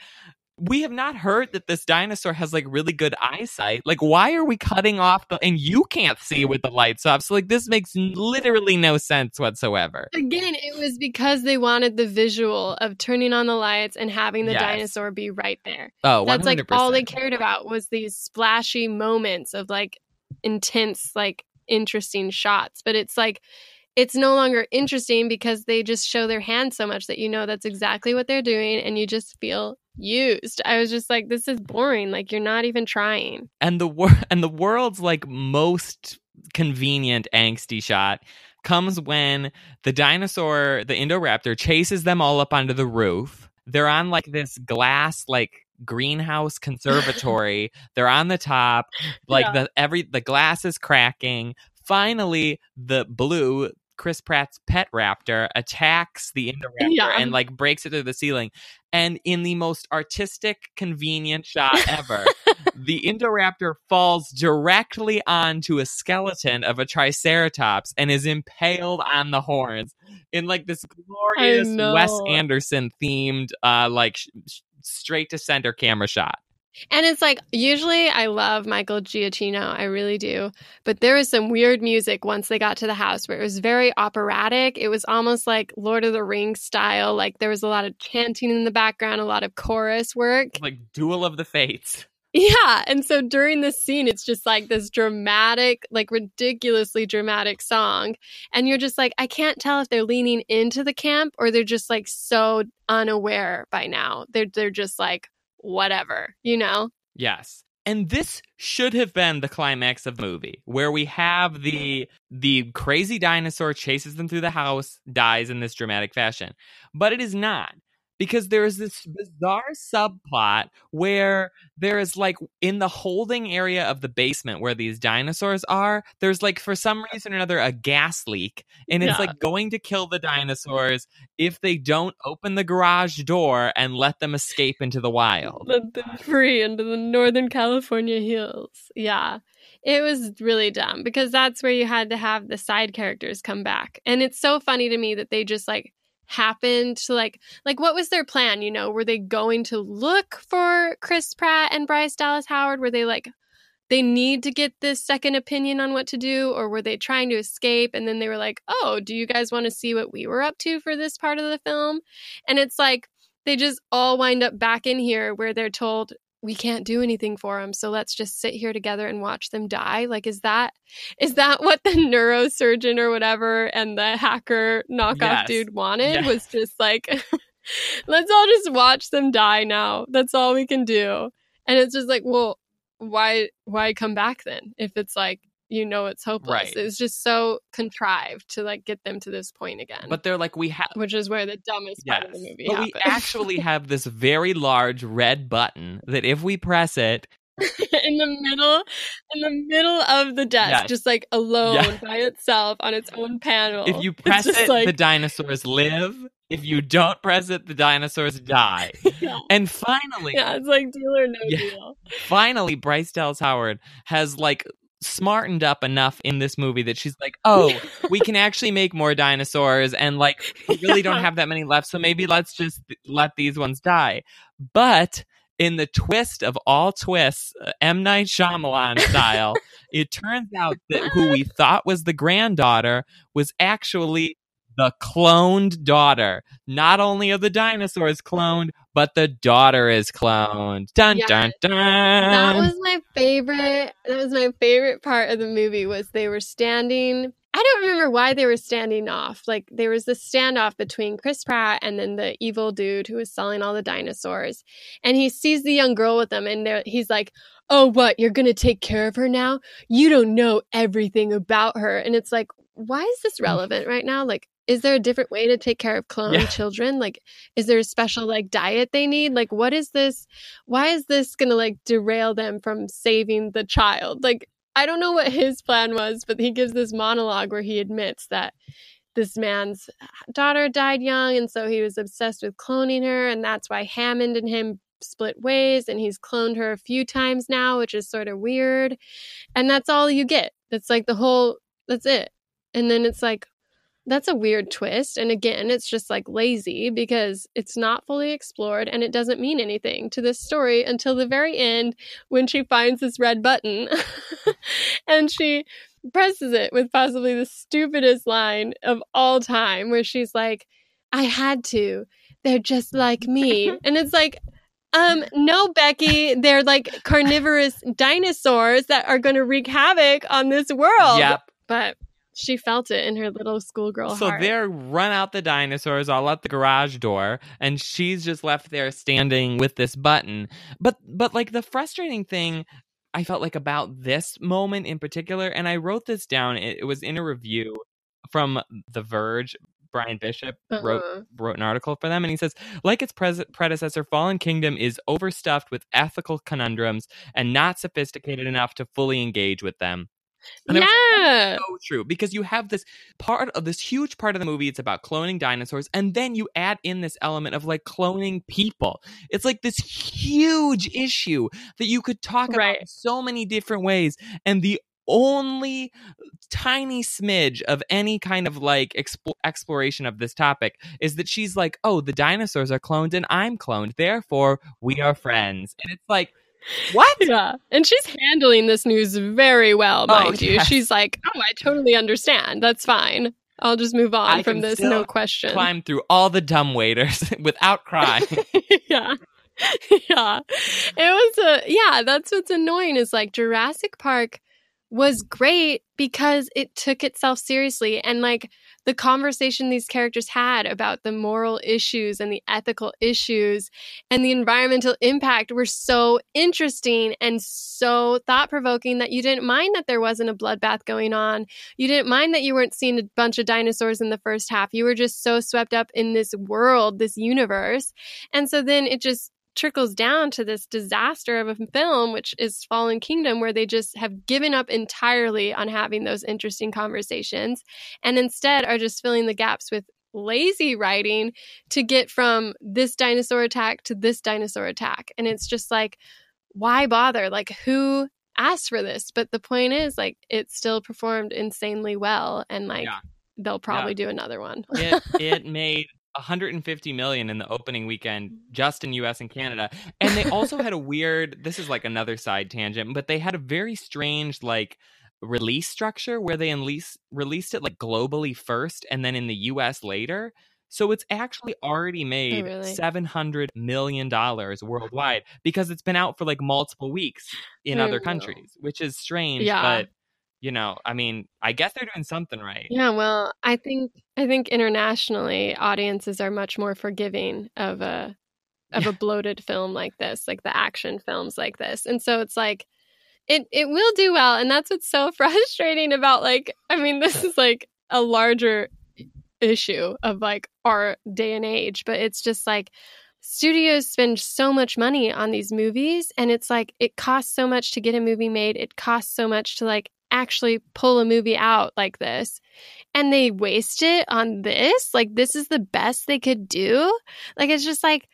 "We have not heard that this dinosaur has like really good eyesight. Like, why are we cutting off the? And you can't see with the lights off. So like, this makes literally no sense whatsoever." Again, it was because they wanted the visual of turning on the lights and having the Yes. dinosaur be right there. Oh, That's like all they cared about was these splashy moments of like intense, like interesting shots. But it's like it's no longer interesting because they just show their hand so much that you know that's exactly what they're doing and you just feel used. I was just like, this is boring. Like you're not even trying. and the wor- and the world's like most convenient angsty shot comes when the dinosaur the indoraptor chases them all up onto the roof they're on like this glass like greenhouse conservatory they're on the top like Yeah. the every the glass is cracking finally the blue chris pratt's pet raptor attacks the indoraptor Yeah. and like breaks it through the ceiling and in the most artistic convenient shot ever the Indoraptor falls directly onto a skeleton of a Triceratops and is impaled on the horns in like this glorious. Wes Anderson themed, uh, like sh- straight to center camera shot. And it's like usually I love Michael Giacchino, I really do. But there was some weird music once they got to the house where it was very operatic. It was almost like Lord of the Rings style. Like there was a lot of chanting in the background, a lot of chorus work. Like Duel of the Fates. Yeah. And so during this scene, it's just like this dramatic, like ridiculously dramatic song. And you're just like, I can't tell if they're leaning into the camp or they're just like so unaware by now. They're they're just like, whatever, you know? Yes. And this should have been the climax of the movie, where we have the the crazy dinosaur chases them through the house, dies in this dramatic fashion. But it is not. Because there is this bizarre subplot where there is like in the holding area of the basement where these dinosaurs are, there's like for some reason or another a gas leak. And it's Yeah. like going to kill the dinosaurs if they don't open the garage door and let them escape into the wild. Let them free into the Northern California hills. Yeah. It was really dumb because that's where you had to have the side characters come back. And it's so funny to me that they just like happened to like like what was their plan, you know? Were they going to look for Chris Pratt and Bryce Dallas Howard? Were they like they need to get this second opinion on what to do or were they trying to escape and then they were like, "Oh, do you guys want to see what we were up to for this part of the film?" And it's like they just all wind up back in here where they're told we can't do anything for them so let's just sit here together and watch them die like is that is that what the neurosurgeon or whatever and the hacker knockoff Yes. dude wanted Yes. was just like let's all just watch them die now that's all we can do and it's just like well why why come back then if it's like you know it's hopeless Right. it was just so contrived to like get them to this point again But they're like, we have. which is where the dumbest part of the movie but happened. we actually have this very large red button that if we press it, in the middle in the middle of the desk Yes. just like alone Yeah. by itself on its own panel if you press it, like- the dinosaurs live. If you don't press it, the dinosaurs die. yeah. And finally, yeah it's like deal or no Yeah. deal finally, Bryce Dallas Howard has like smartened up enough in this movie that she's like, oh, we can actually make more dinosaurs and like we really don't have that many left so maybe let's just let these ones die but in the twist of all twists, uh, M. Night Shyamalan style, it turns out that who we thought was the granddaughter was actually the cloned daughter. Not only are the dinosaurs cloned, but the daughter is cloned. Dun Yeah. dun dun. That was my favorite. That was my favorite part of the movie was they were standing. I don't remember why they were standing off. Like there was this standoff between Chris Pratt and then the evil dude who was selling all the dinosaurs, and he sees the young girl with them, and he's like, "Oh, what? You're gonna take care of her now? You don't know everything about her." And it's like, why is this mm. relevant right now? Like, is there a different way to take care of cloned Yeah. children? Like, is there a special like diet they need? Like, what is this? why is this gonna like derail them from saving the child like i don't know what his plan was but he gives this monologue where he admits that this man's daughter died young and so he was obsessed with cloning her and that's why hammond and him split ways and he's cloned her a few times now which is sort of weird and that's all you get that's like the whole that's it and then it's like that's a weird twist. And again, it's just like lazy because it's not fully explored and it doesn't mean anything to this story until the very end when she finds this red button and she presses it with possibly the stupidest line of all time where she's like, I had to. They're just like me. and it's like, um, no, Becky, they're like carnivorous dinosaurs that are going to wreak havoc on this world. Yep. But she felt it in her little schoolgirl So heart. they're run out the dinosaurs all out the garage door, and she's just left there standing with this button. But but like the frustrating thing I felt like about this moment in particular, and I wrote this down. It, it was in a review from The Verge. Brian Bishop wrote Uh-uh. wrote an article for them, and he says, like its pres- predecessor, Fallen Kingdom is overstuffed with ethical conundrums and not sophisticated enough to fully engage with them. And I was like, Yeah. so true because you have this part of this huge part of the movie it's about cloning dinosaurs and then you add in this element of like cloning people it's like this huge issue that you could talk about Right. in so many different ways and the only tiny smidge of any kind of like expl- exploration of this topic is that she's like oh the dinosaurs are cloned and i'm cloned therefore we are friends and it's like what Yeah. And she's handling this news very well, Oh, mind you. yes. She's like, oh, I totally understand. That's fine. I'll just move on I from this, no question. climb through all the dumb waiters without crying yeah. yeah. It was a, yeah, that's what's annoying is like Jurassic Park was great because it took itself seriously and like the conversation these characters had about the moral issues and the ethical issues and the environmental impact were so interesting and so thought provoking that you didn't mind that there wasn't a bloodbath going on. You didn't mind that you weren't seeing a bunch of dinosaurs in the first half. You were just so swept up in this world, this universe. And so then it just trickles down to this disaster of a film, which is Fallen Kingdom, where they just have given up entirely on having those interesting conversations and instead are just filling the gaps with lazy writing to get from this dinosaur attack to this dinosaur attack. And it's just like, why bother? Like, who asked for this? But the point is, like, it still performed insanely well. And, like, Yeah. they'll probably do another one. it it made 150 million in the opening weekend just in US and Canada. And they also had a weird this is like another side tangent, but they had a very strange like release structure where they unlease, released it like globally first and then in the US later. So it's actually already oh, made Oh, really? 700 million dollars worldwide because it's been out for like multiple weeks in Oh, other countries, which is strange, Yeah. but you know, I mean, I guess they're doing something right. Yeah, well, I think I think internationally audiences are much more forgiving of a of a bloated film like this, like the action films like this. And so it's like it it will do well and that's what's so frustrating about like I mean this is like a larger issue of like our day and age, but it's just like studios spend so much money on these movies and it's like it costs so much to get a movie made. It costs so much to like actually pull a movie out like this and they waste it on this? Like this is the best they could do? Like it's just like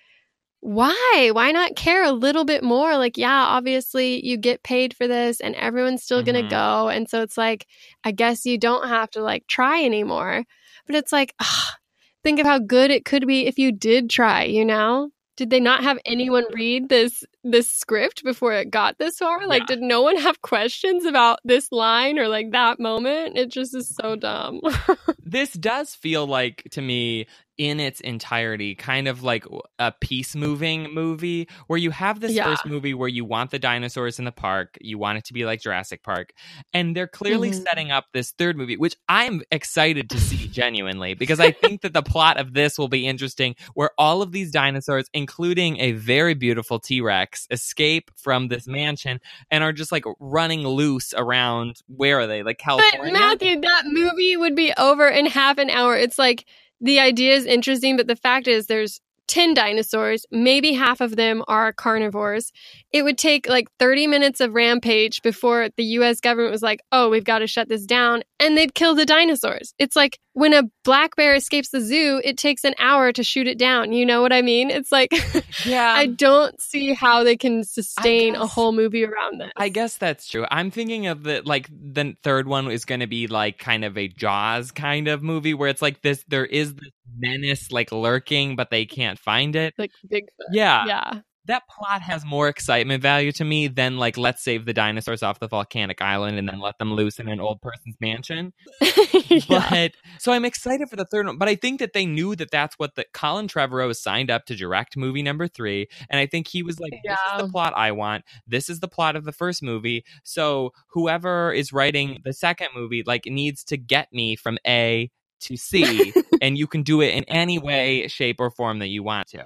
why? Why not care a little bit more? Like yeah obviously you get paid for this and everyone's still gonna Mhm. go and so it's like i guess you don't have to like try anymore. But it's like ugh, think of how good it could be if you did try you know did they not have anyone read this this script before it got this far? Like, Yeah. did no one have questions about this line or like that moment? It just is so dumb. this does feel like to me in its entirety kind of like a peace moving movie where you have this Yeah. first movie where you want the dinosaurs in the park you want it to be like Jurassic Park and they're clearly Mhm. setting up this third movie which I'm excited to see genuinely because I think that the plot of this will be interesting where all of these dinosaurs including a very beautiful T-Rex escape from this mansion and are just like running loose around where are they like California. but Matthew, that movie would be over in half an hour. It's like the idea is interesting, but the fact is there's 10 dinosaurs, maybe half of them are carnivores. It would take like 30 minutes of rampage before the US government was like, oh, we've got to shut this down. And they'd kill the dinosaurs. It's like when a black bear escapes the zoo, it takes an hour to shoot it down. You know what I mean? It's like, yeah I don't see how they can sustain a whole movie around this. I guess that's true. I'm thinking of the like the third one is going to be like kind of a Jaws kind of movie where it's like this. There is this menace like lurking, but they can't find it. like Bigfoot. Yeah, Yeah. that plot has more excitement value to me than like let's save the dinosaurs off the volcanic island and then let them loose in an old person's mansion. yeah. But so I'm excited for the third one. But I think that they knew that that's what the Colin Trevorrow was signed up to direct movie number three, and I think he was like, "This Yeah. is the plot I want. This is the plot of the first movie. So whoever is writing the second movie like needs to get me from A to see, and you can do it in any way, shape, or form that you want to.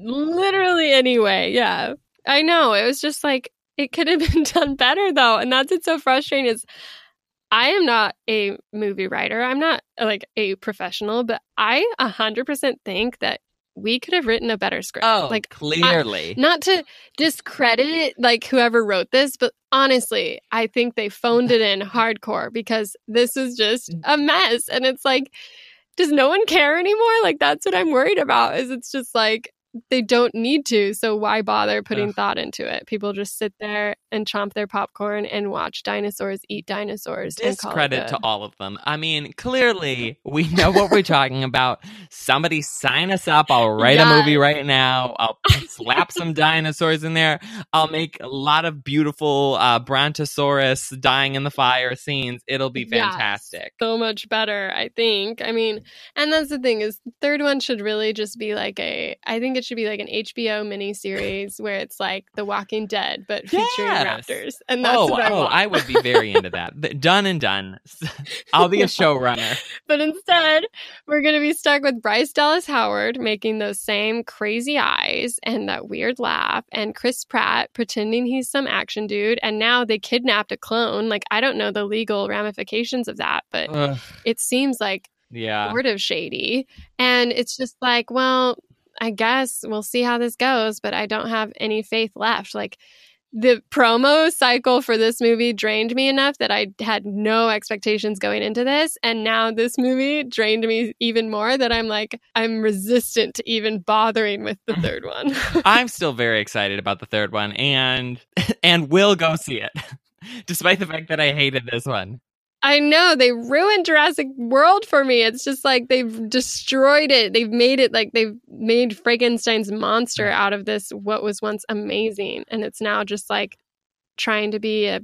literally anyway yeah i know it was just like it could have been done better though and that's what's so frustrating is i am not a movie writer i'm not like a professional but i 100% think that we could have written a better script Oh, like clearly. not to discredit like whoever wrote this but honestly i think they phoned it in hardcore because this is just a mess and it's like does no one care anymore like that's what i'm worried about is it's just like they don't need to so why bother putting Ugh. thought into it people just sit there and chomp their popcorn and watch dinosaurs eat dinosaurs and call discredit to all of them. I mean, clearly we know what we're talking about. Somebody sign us up. I'll write a movie right now. I'll slap some dinosaurs in there. I'll make a lot of beautiful uh, brontosaurus dying in the fire scenes. It'll be Yes. fantastic. so much better, I think. I mean, and that's the thing is the third one should really just be like a I think it should be like an HBO miniseries where it's like The Walking Dead but featuring Yes. And that's oh, what I oh, want. I would be very into that. Done and done. I'll be a showrunner. but instead, we're going to be stuck with Bryce Dallas Howard making those same crazy eyes and that weird laugh and Chris Pratt pretending he's some action dude and now they kidnapped a clone. Like I don't know the legal ramifications of that, but Ugh, it seems like yeah. sort of shady. And it's just like, well, I guess we'll see how this goes, but I don't have any faith left. Like the promo cycle for this movie drained me enough that I had no expectations going into this. And now this movie drained me even more that I'm like, I'm resistant to even bothering with the third one. I'm still very excited about the third one and and will go see it. Despite the fact that I hated this one. I know they ruined Jurassic World for me. It's just like they've destroyed it. They've made it like they've made Frankenstein's monster out of this what was once amazing, and it's now just like trying to be a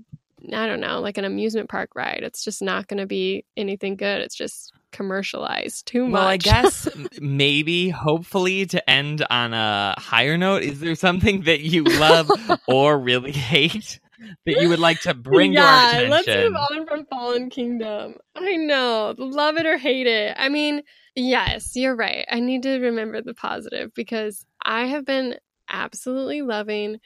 I don't know, like an amusement park ride. It's just not going to be anything good. It's just commercialized too much. Well, I guess maybe, hopefully, to end on a higher note, is there something that you love or really hate that you would like to bring yeah, to our attention? let's move on from Fallen Kingdom. I know, love it or hate it. I mean, yes, you're right. I need to remember the positive because I have been absolutely loving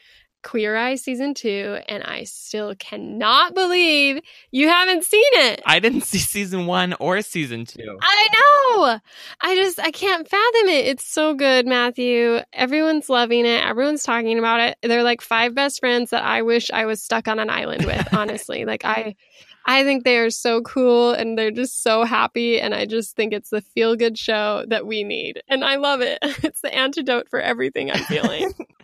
Queer Eye season two, and I still cannot believe you haven't seen it. I didn't see season one or season two. I know. I just I can't fathom it. It's so good, Matthew. Everyone's loving it. Everyone's talking about it. They're like five best friends that I wish I was stuck on an island with, honestly. like I I think they are so cool and they're just so happy and I just think it's the feel good show that we need. And I love it. It's the antidote for everything I'm feeling.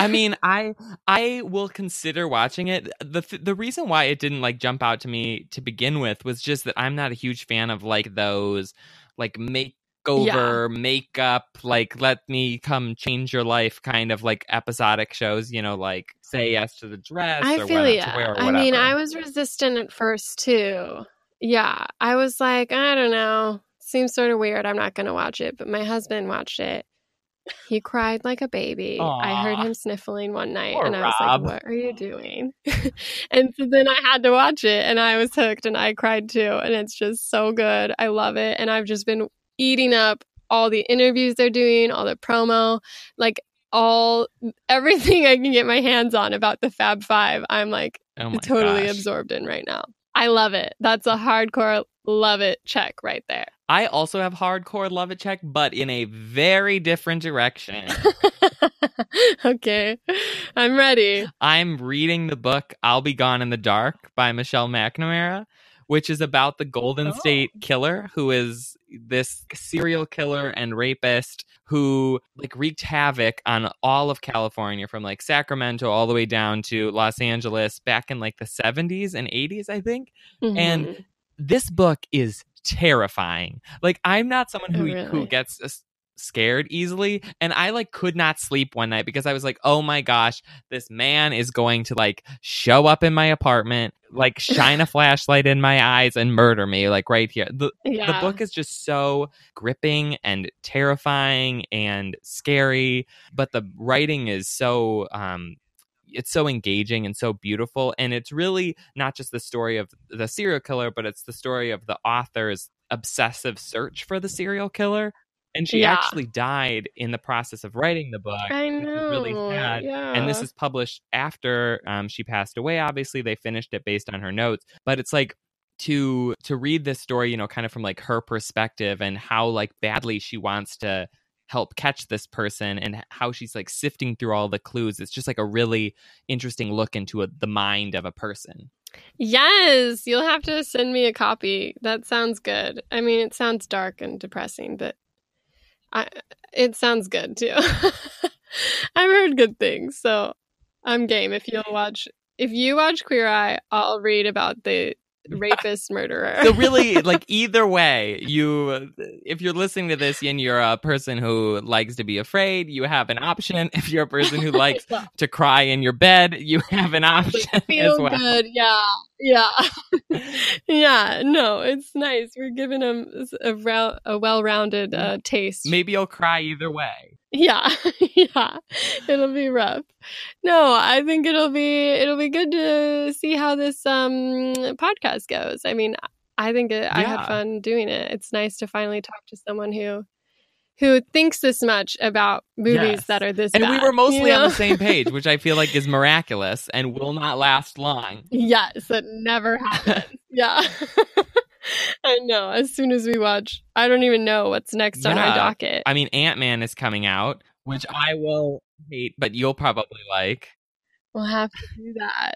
I mean, I I will consider watching it. the The reason why it didn't like jump out to me to begin with was just that I'm not a huge fan of like those like make makeover, makeup, like let me come change your life kind of like episodic shows, you know, like say yes to the dress I or feel what you. not to wear or I mean, I was resistant at first too. Yeah, I was like, I don't know, seems sort of weird. I'm not going to watch it. But my husband watched it. He cried like a baby. I heard him sniffling one night, Poor and I was Rob. like, "What are you doing?" and so then I had to watch it, and I was hooked, and I cried too. And it's just so good. I love it, and I've just been eating up all the interviews they're doing, all the promo, like all everything I can get my hands on about the Fab Five. I'm like oh totally gosh. absorbed in right now. I love it. That's a hardcore love it check right there. I also have hardcore love it check, but in a very different direction. okay, I'm ready. I'm reading the book I'll Be Gone in the Dark by Michelle McNamara, which is about the Golden Oh. State Killer, who is this serial killer and rapist who like wreaked havoc on all of California from like Sacramento all the way down to Los Angeles back in like the 70s and 80s, I think. And Mhm. This book is terrifying. Like I'm not someone who Oh, who gets scared easily and I like could not sleep one night because I was like, "Oh my gosh, this man is going to like show up in my apartment, like shine a flashlight in my eyes and murder me like right here." The yeah. the book is just so gripping and terrifying and scary, but the writing is so um it's so engaging and so beautiful and it's really not just the story of the serial killer but it's the story of the author's obsessive search for the serial killer and she Yeah. actually died in the process of writing the book I know. really sad Yeah. and this is published after um, she passed away obviously they finished it based on her notes but it's like to to read this story you know kind of from like her perspective and how like badly she wants to help catch this person and how she's like sifting through all the clues it's just like a really interesting look into a, the mind of a person Yes, you'll have to send me a copy. That sounds good. I mean, it sounds dark and depressing, but I it sounds good too. I've heard good things, so I'm game. If you'll watch, if you watch Queer Eye, I'll read about the rapist murderer. so really like either way you if you're listening to this and you're a person who likes to be afraid you have an option if you're a person who likes to cry in your bed you have an option as feel well good. Yeah, yeah, yeah. No, it's nice. We're giving them a, a well-rounded uh, taste. maybe you'll cry either way Yeah, yeah. It'll be rough. No, I think it'll be it'll be good to see how this um podcast goes. I mean, I think it, I had fun doing it. It's nice to finally talk to someone who who thinks this much about movies Yes. that are this and we were mostly you on the same page which i feel like is miraculous and will not last long Yes, it never happens. yeah. I know. As soon as we watch, I don't even know what's next on our docket. i mean ant-man is coming out which i will hate but you'll probably like We'll have to do that.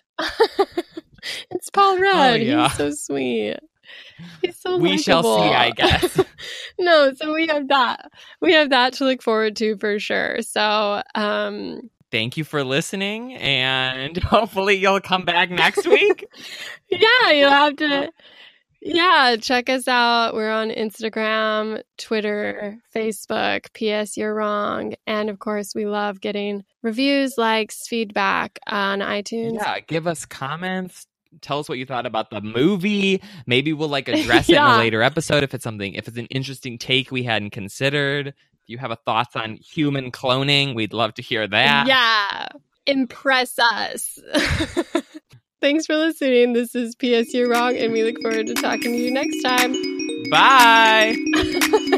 it's Paul oh, Rudd. yeah. He's so sweet. He's so we shall see i guess no, so we have that. We have that to look forward to for sure. So, um, thank you for listening and hopefully you'll come back next week yeah, you'll have to. Yeah, check us out. We're on Instagram, Twitter, Facebook. P.S. You're wrong, and of course, we love getting reviews, likes, feedback on iTunes. yeah give us comments tell us what you thought about the movie maybe we'll like address it in a later episode if it's something if it's an interesting take we hadn't considered if you have a thoughts on human cloning we'd love to hear that Yeah. Impress us. Thanks for listening. This is P.S. You're Wrong, and we look forward to talking to you next time. bye